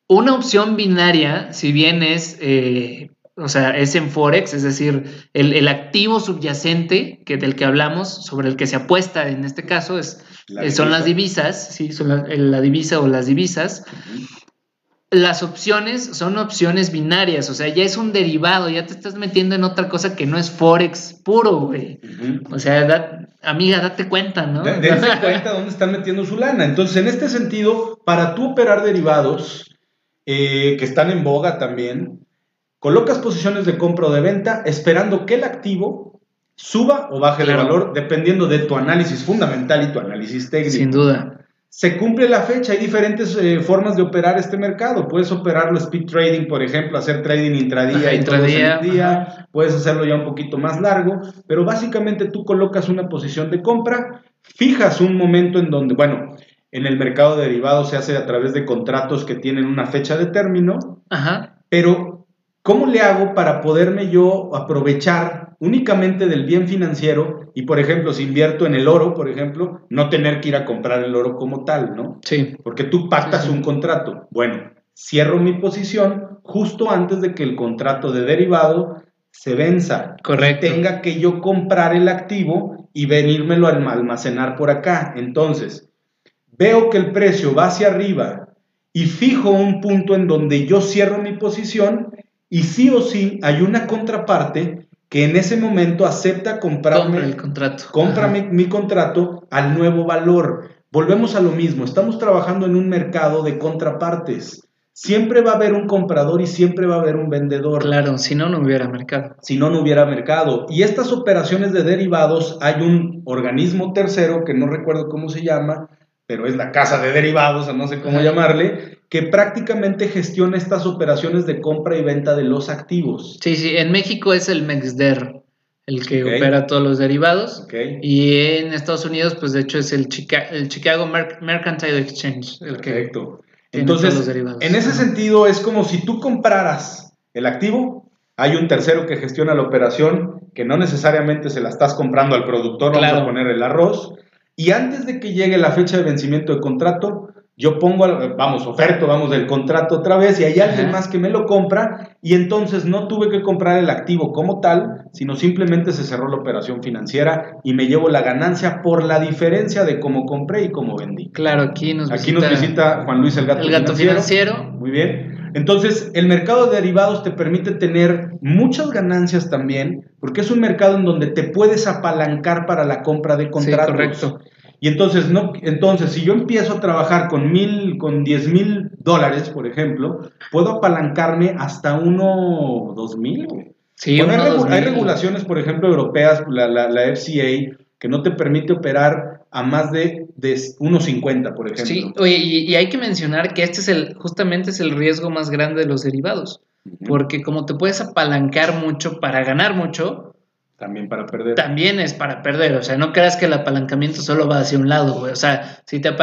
Una opción binaria, si bien es, eh, o sea, es en Forex, es decir, el, activo subyacente que, del que hablamos, sobre el que se apuesta en este caso, es, eh, son las divisas, sí, son la, divisa o las divisas las opciones son opciones binarias, o sea, ya es un derivado, ya te estás metiendo en otra cosa que no es Forex puro, güey. O sea, amiga, date cuenta, ¿no? Dense cuenta dónde están metiendo su lana. Entonces, en este sentido, para tú operar derivados, eh, que están en boga también, colocas posiciones de compra o de venta esperando que el activo suba o baje de valor, dependiendo de tu análisis fundamental y tu análisis técnico. Sin duda se cumple la fecha. Hay diferentes eh, formas de operar este mercado. Puedes operarlo speed trading, por ejemplo, hacer trading intradía, intradía día. Puedes hacerlo ya un poquito más largo, pero básicamente tú colocas una posición de compra, fijas un momento en donde, bueno, en el mercado de derivados se hace a través de contratos que tienen una fecha de término, Ajá. pero ¿cómo le hago para poderme yo aprovechar únicamente del bien financiero y, por ejemplo, si invierto en el oro, por ejemplo, no tener que ir a comprar el oro como tal, ¿no? Sí. Porque tú pactas un contrato. Bueno, cierro mi posición justo antes de que el contrato de derivado se venza. Correcto. tenga que yo comprar el activo y venírmelo a almacenar por acá. Entonces, veo que el precio va hacia arriba y fijo un punto en donde yo cierro mi posición y sí o sí hay una contraparte que en ese momento acepta comprarme el contrato. Compra mi, contrato al nuevo valor. Volvemos a lo mismo, estamos trabajando en un mercado de contrapartes. Siempre va a haber un comprador y siempre va a haber un vendedor. Claro, si no, no hubiera mercado. Si no, no hubiera mercado. Y estas operaciones de derivados, hay un organismo tercero, que no recuerdo cómo se llama, pero es la casa de derivados, no sé cómo llamarle, que prácticamente gestiona estas operaciones de compra y venta de los activos. Sí, sí, en México es el MEXDER el que opera todos los derivados. Y en Estados Unidos, pues de hecho es el, el Chicago Mercantile Exchange. El Correcto. Entonces, en ese sentido es como si tú compraras el activo, hay un tercero que gestiona la operación, que no necesariamente se la estás comprando al productor, vamos a poner el arroz, y antes de que llegue la fecha de vencimiento de contrato, yo pongo, vamos, oferto, vamos, del contrato otra vez y hay alguien más que me lo compra y entonces no tuve que comprar el activo como tal, sino simplemente se cerró la operación financiera y me llevo la ganancia por la diferencia de cómo compré y cómo vendí. Claro, aquí nos aquí visita, nos visita Juan Luis el Gato, el gato financiero. Muy bien. Entonces, el mercado de derivados te permite tener muchas ganancias también, porque es un mercado en donde te puedes apalancar para la compra de contratos. Sí, correcto. Y entonces, no, entonces, si yo empiezo a trabajar con mil, con diez mil dólares, por ejemplo, puedo apalancarme hasta uno, dos mil. Sí, hay, regulaciones, por ejemplo, europeas, la, la, la, FCA, que no te permite operar a más de, de 1.50, por ejemplo. Sí, oye, y, y, hay que mencionar que este es el, justamente es el riesgo más grande de los derivados, porque como te puedes apalancar mucho para ganar mucho, también para perder. También es para perder, o sea, no creas que el apalancamiento solo va hacia un lado, güey. O sea, si te,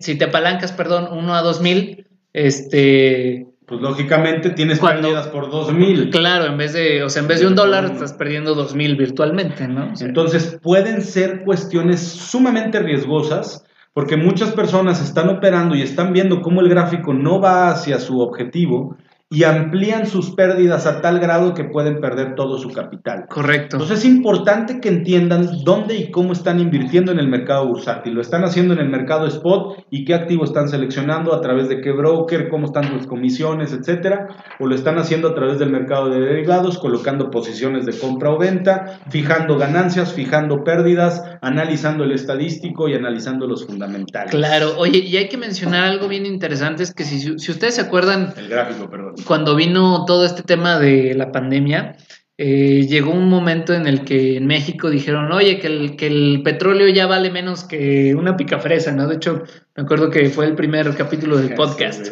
si te apalancas, perdón, uno a dos mil, este... Pues lógicamente tienes pérdidas por dos mil. Claro, en vez de, o sea, en vez de un dólar estás perdiendo dos mil virtualmente, ¿no? Entonces pueden ser cuestiones sumamente riesgosas porque muchas personas están operando y están viendo cómo el gráfico no va hacia su objetivo y amplían sus pérdidas a tal grado que pueden perder todo su capital. Correcto. Entonces es importante que entiendan dónde y cómo están invirtiendo en el mercado bursátil. Lo están haciendo en el mercado spot y qué activo están seleccionando, a través de qué broker, cómo están sus comisiones, etcétera. O lo están haciendo a través del mercado de derivados, colocando posiciones de compra o venta, fijando ganancias, fijando pérdidas, analizando el estadístico y analizando los fundamentales. Claro. Oye, y hay que mencionar algo bien interesante, es que si, si ustedes se acuerdan... El gráfico, perdón cuando vino todo este tema de la pandemia, eh, llegó un momento en el que en México dijeron, oye, que el, que el petróleo ya vale menos que una picafresa, ¿no? De hecho, me acuerdo que fue el primer capítulo del podcast.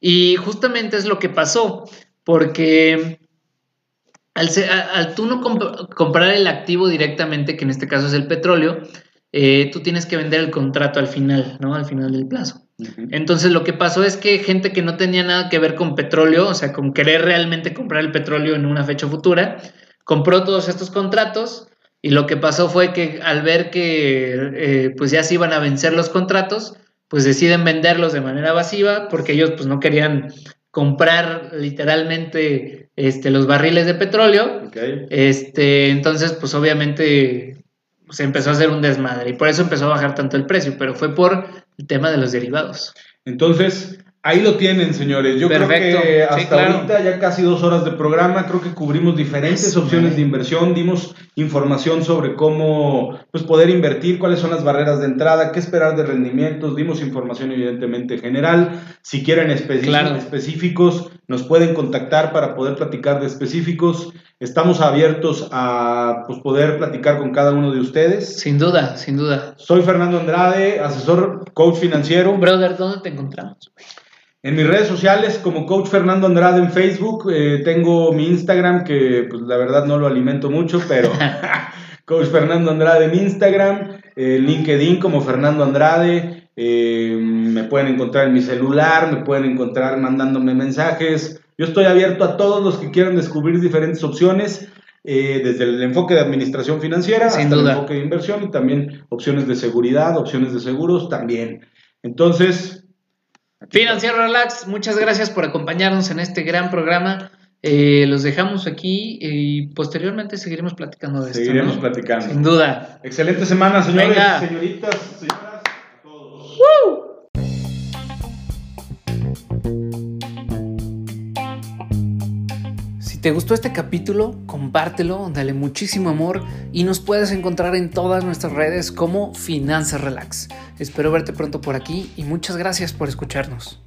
Y justamente es lo que pasó, porque al, al tú no comprar el activo directamente, que en este caso es el petróleo, eh, tú tienes que vender el contrato al final, ¿no? Al final del plazo. Entonces lo que pasó es que gente que no tenía nada que ver con petróleo, o sea, con querer realmente comprar el petróleo en una fecha futura, compró todos estos contratos y lo que pasó fue que al ver que eh, pues ya se iban a vencer los contratos, pues deciden venderlos de manera pasiva porque ellos pues no querían comprar literalmente este, los barriles de petróleo. Este, entonces, pues obviamente se empezó a hacer un desmadre y por eso empezó a bajar tanto el precio, pero fue por el tema de los derivados. Entonces, ahí lo tienen, señores. Yo creo que hasta ahorita ya casi dos horas de programa, creo que cubrimos diferentes opciones de inversión, dimos información sobre cómo pues, poder invertir, cuáles son las barreras de entrada, qué esperar de rendimientos, dimos información evidentemente general. Si quieren específicos, nos pueden contactar para poder platicar de específicos. Estamos abiertos a pues, poder platicar con cada uno de ustedes. Sin duda, sin duda. Soy Fernando Andrade, asesor coach financiero. Brother, ¿dónde te encontramos? En mis redes sociales, como Coach Fernando Andrade en Facebook, eh, tengo mi Instagram, que pues, la verdad no lo alimento mucho, pero (laughs) Coach Fernando Andrade en Instagram, eh, LinkedIn como Fernando Andrade, eh, me pueden encontrar en mi celular, me pueden encontrar mandándome mensajes, yo estoy abierto a todos los que quieran descubrir diferentes opciones, eh, desde el enfoque de administración financiera hasta el enfoque de inversión y también opciones de seguridad, opciones de seguros también. Entonces... Financiero Relax, muchas gracias por acompañarnos en este gran programa. Eh, los dejamos aquí y posteriormente seguiremos platicando de esto. Seguiremos platicando. Sin duda. Excelente semana, señores, señoritas, señoras, a todos. Te gustó este capítulo, compártelo, dale muchísimo amor y nos puedes encontrar en todas nuestras redes como Finanzas Relax. Espero verte pronto por aquí y muchas gracias por escucharnos.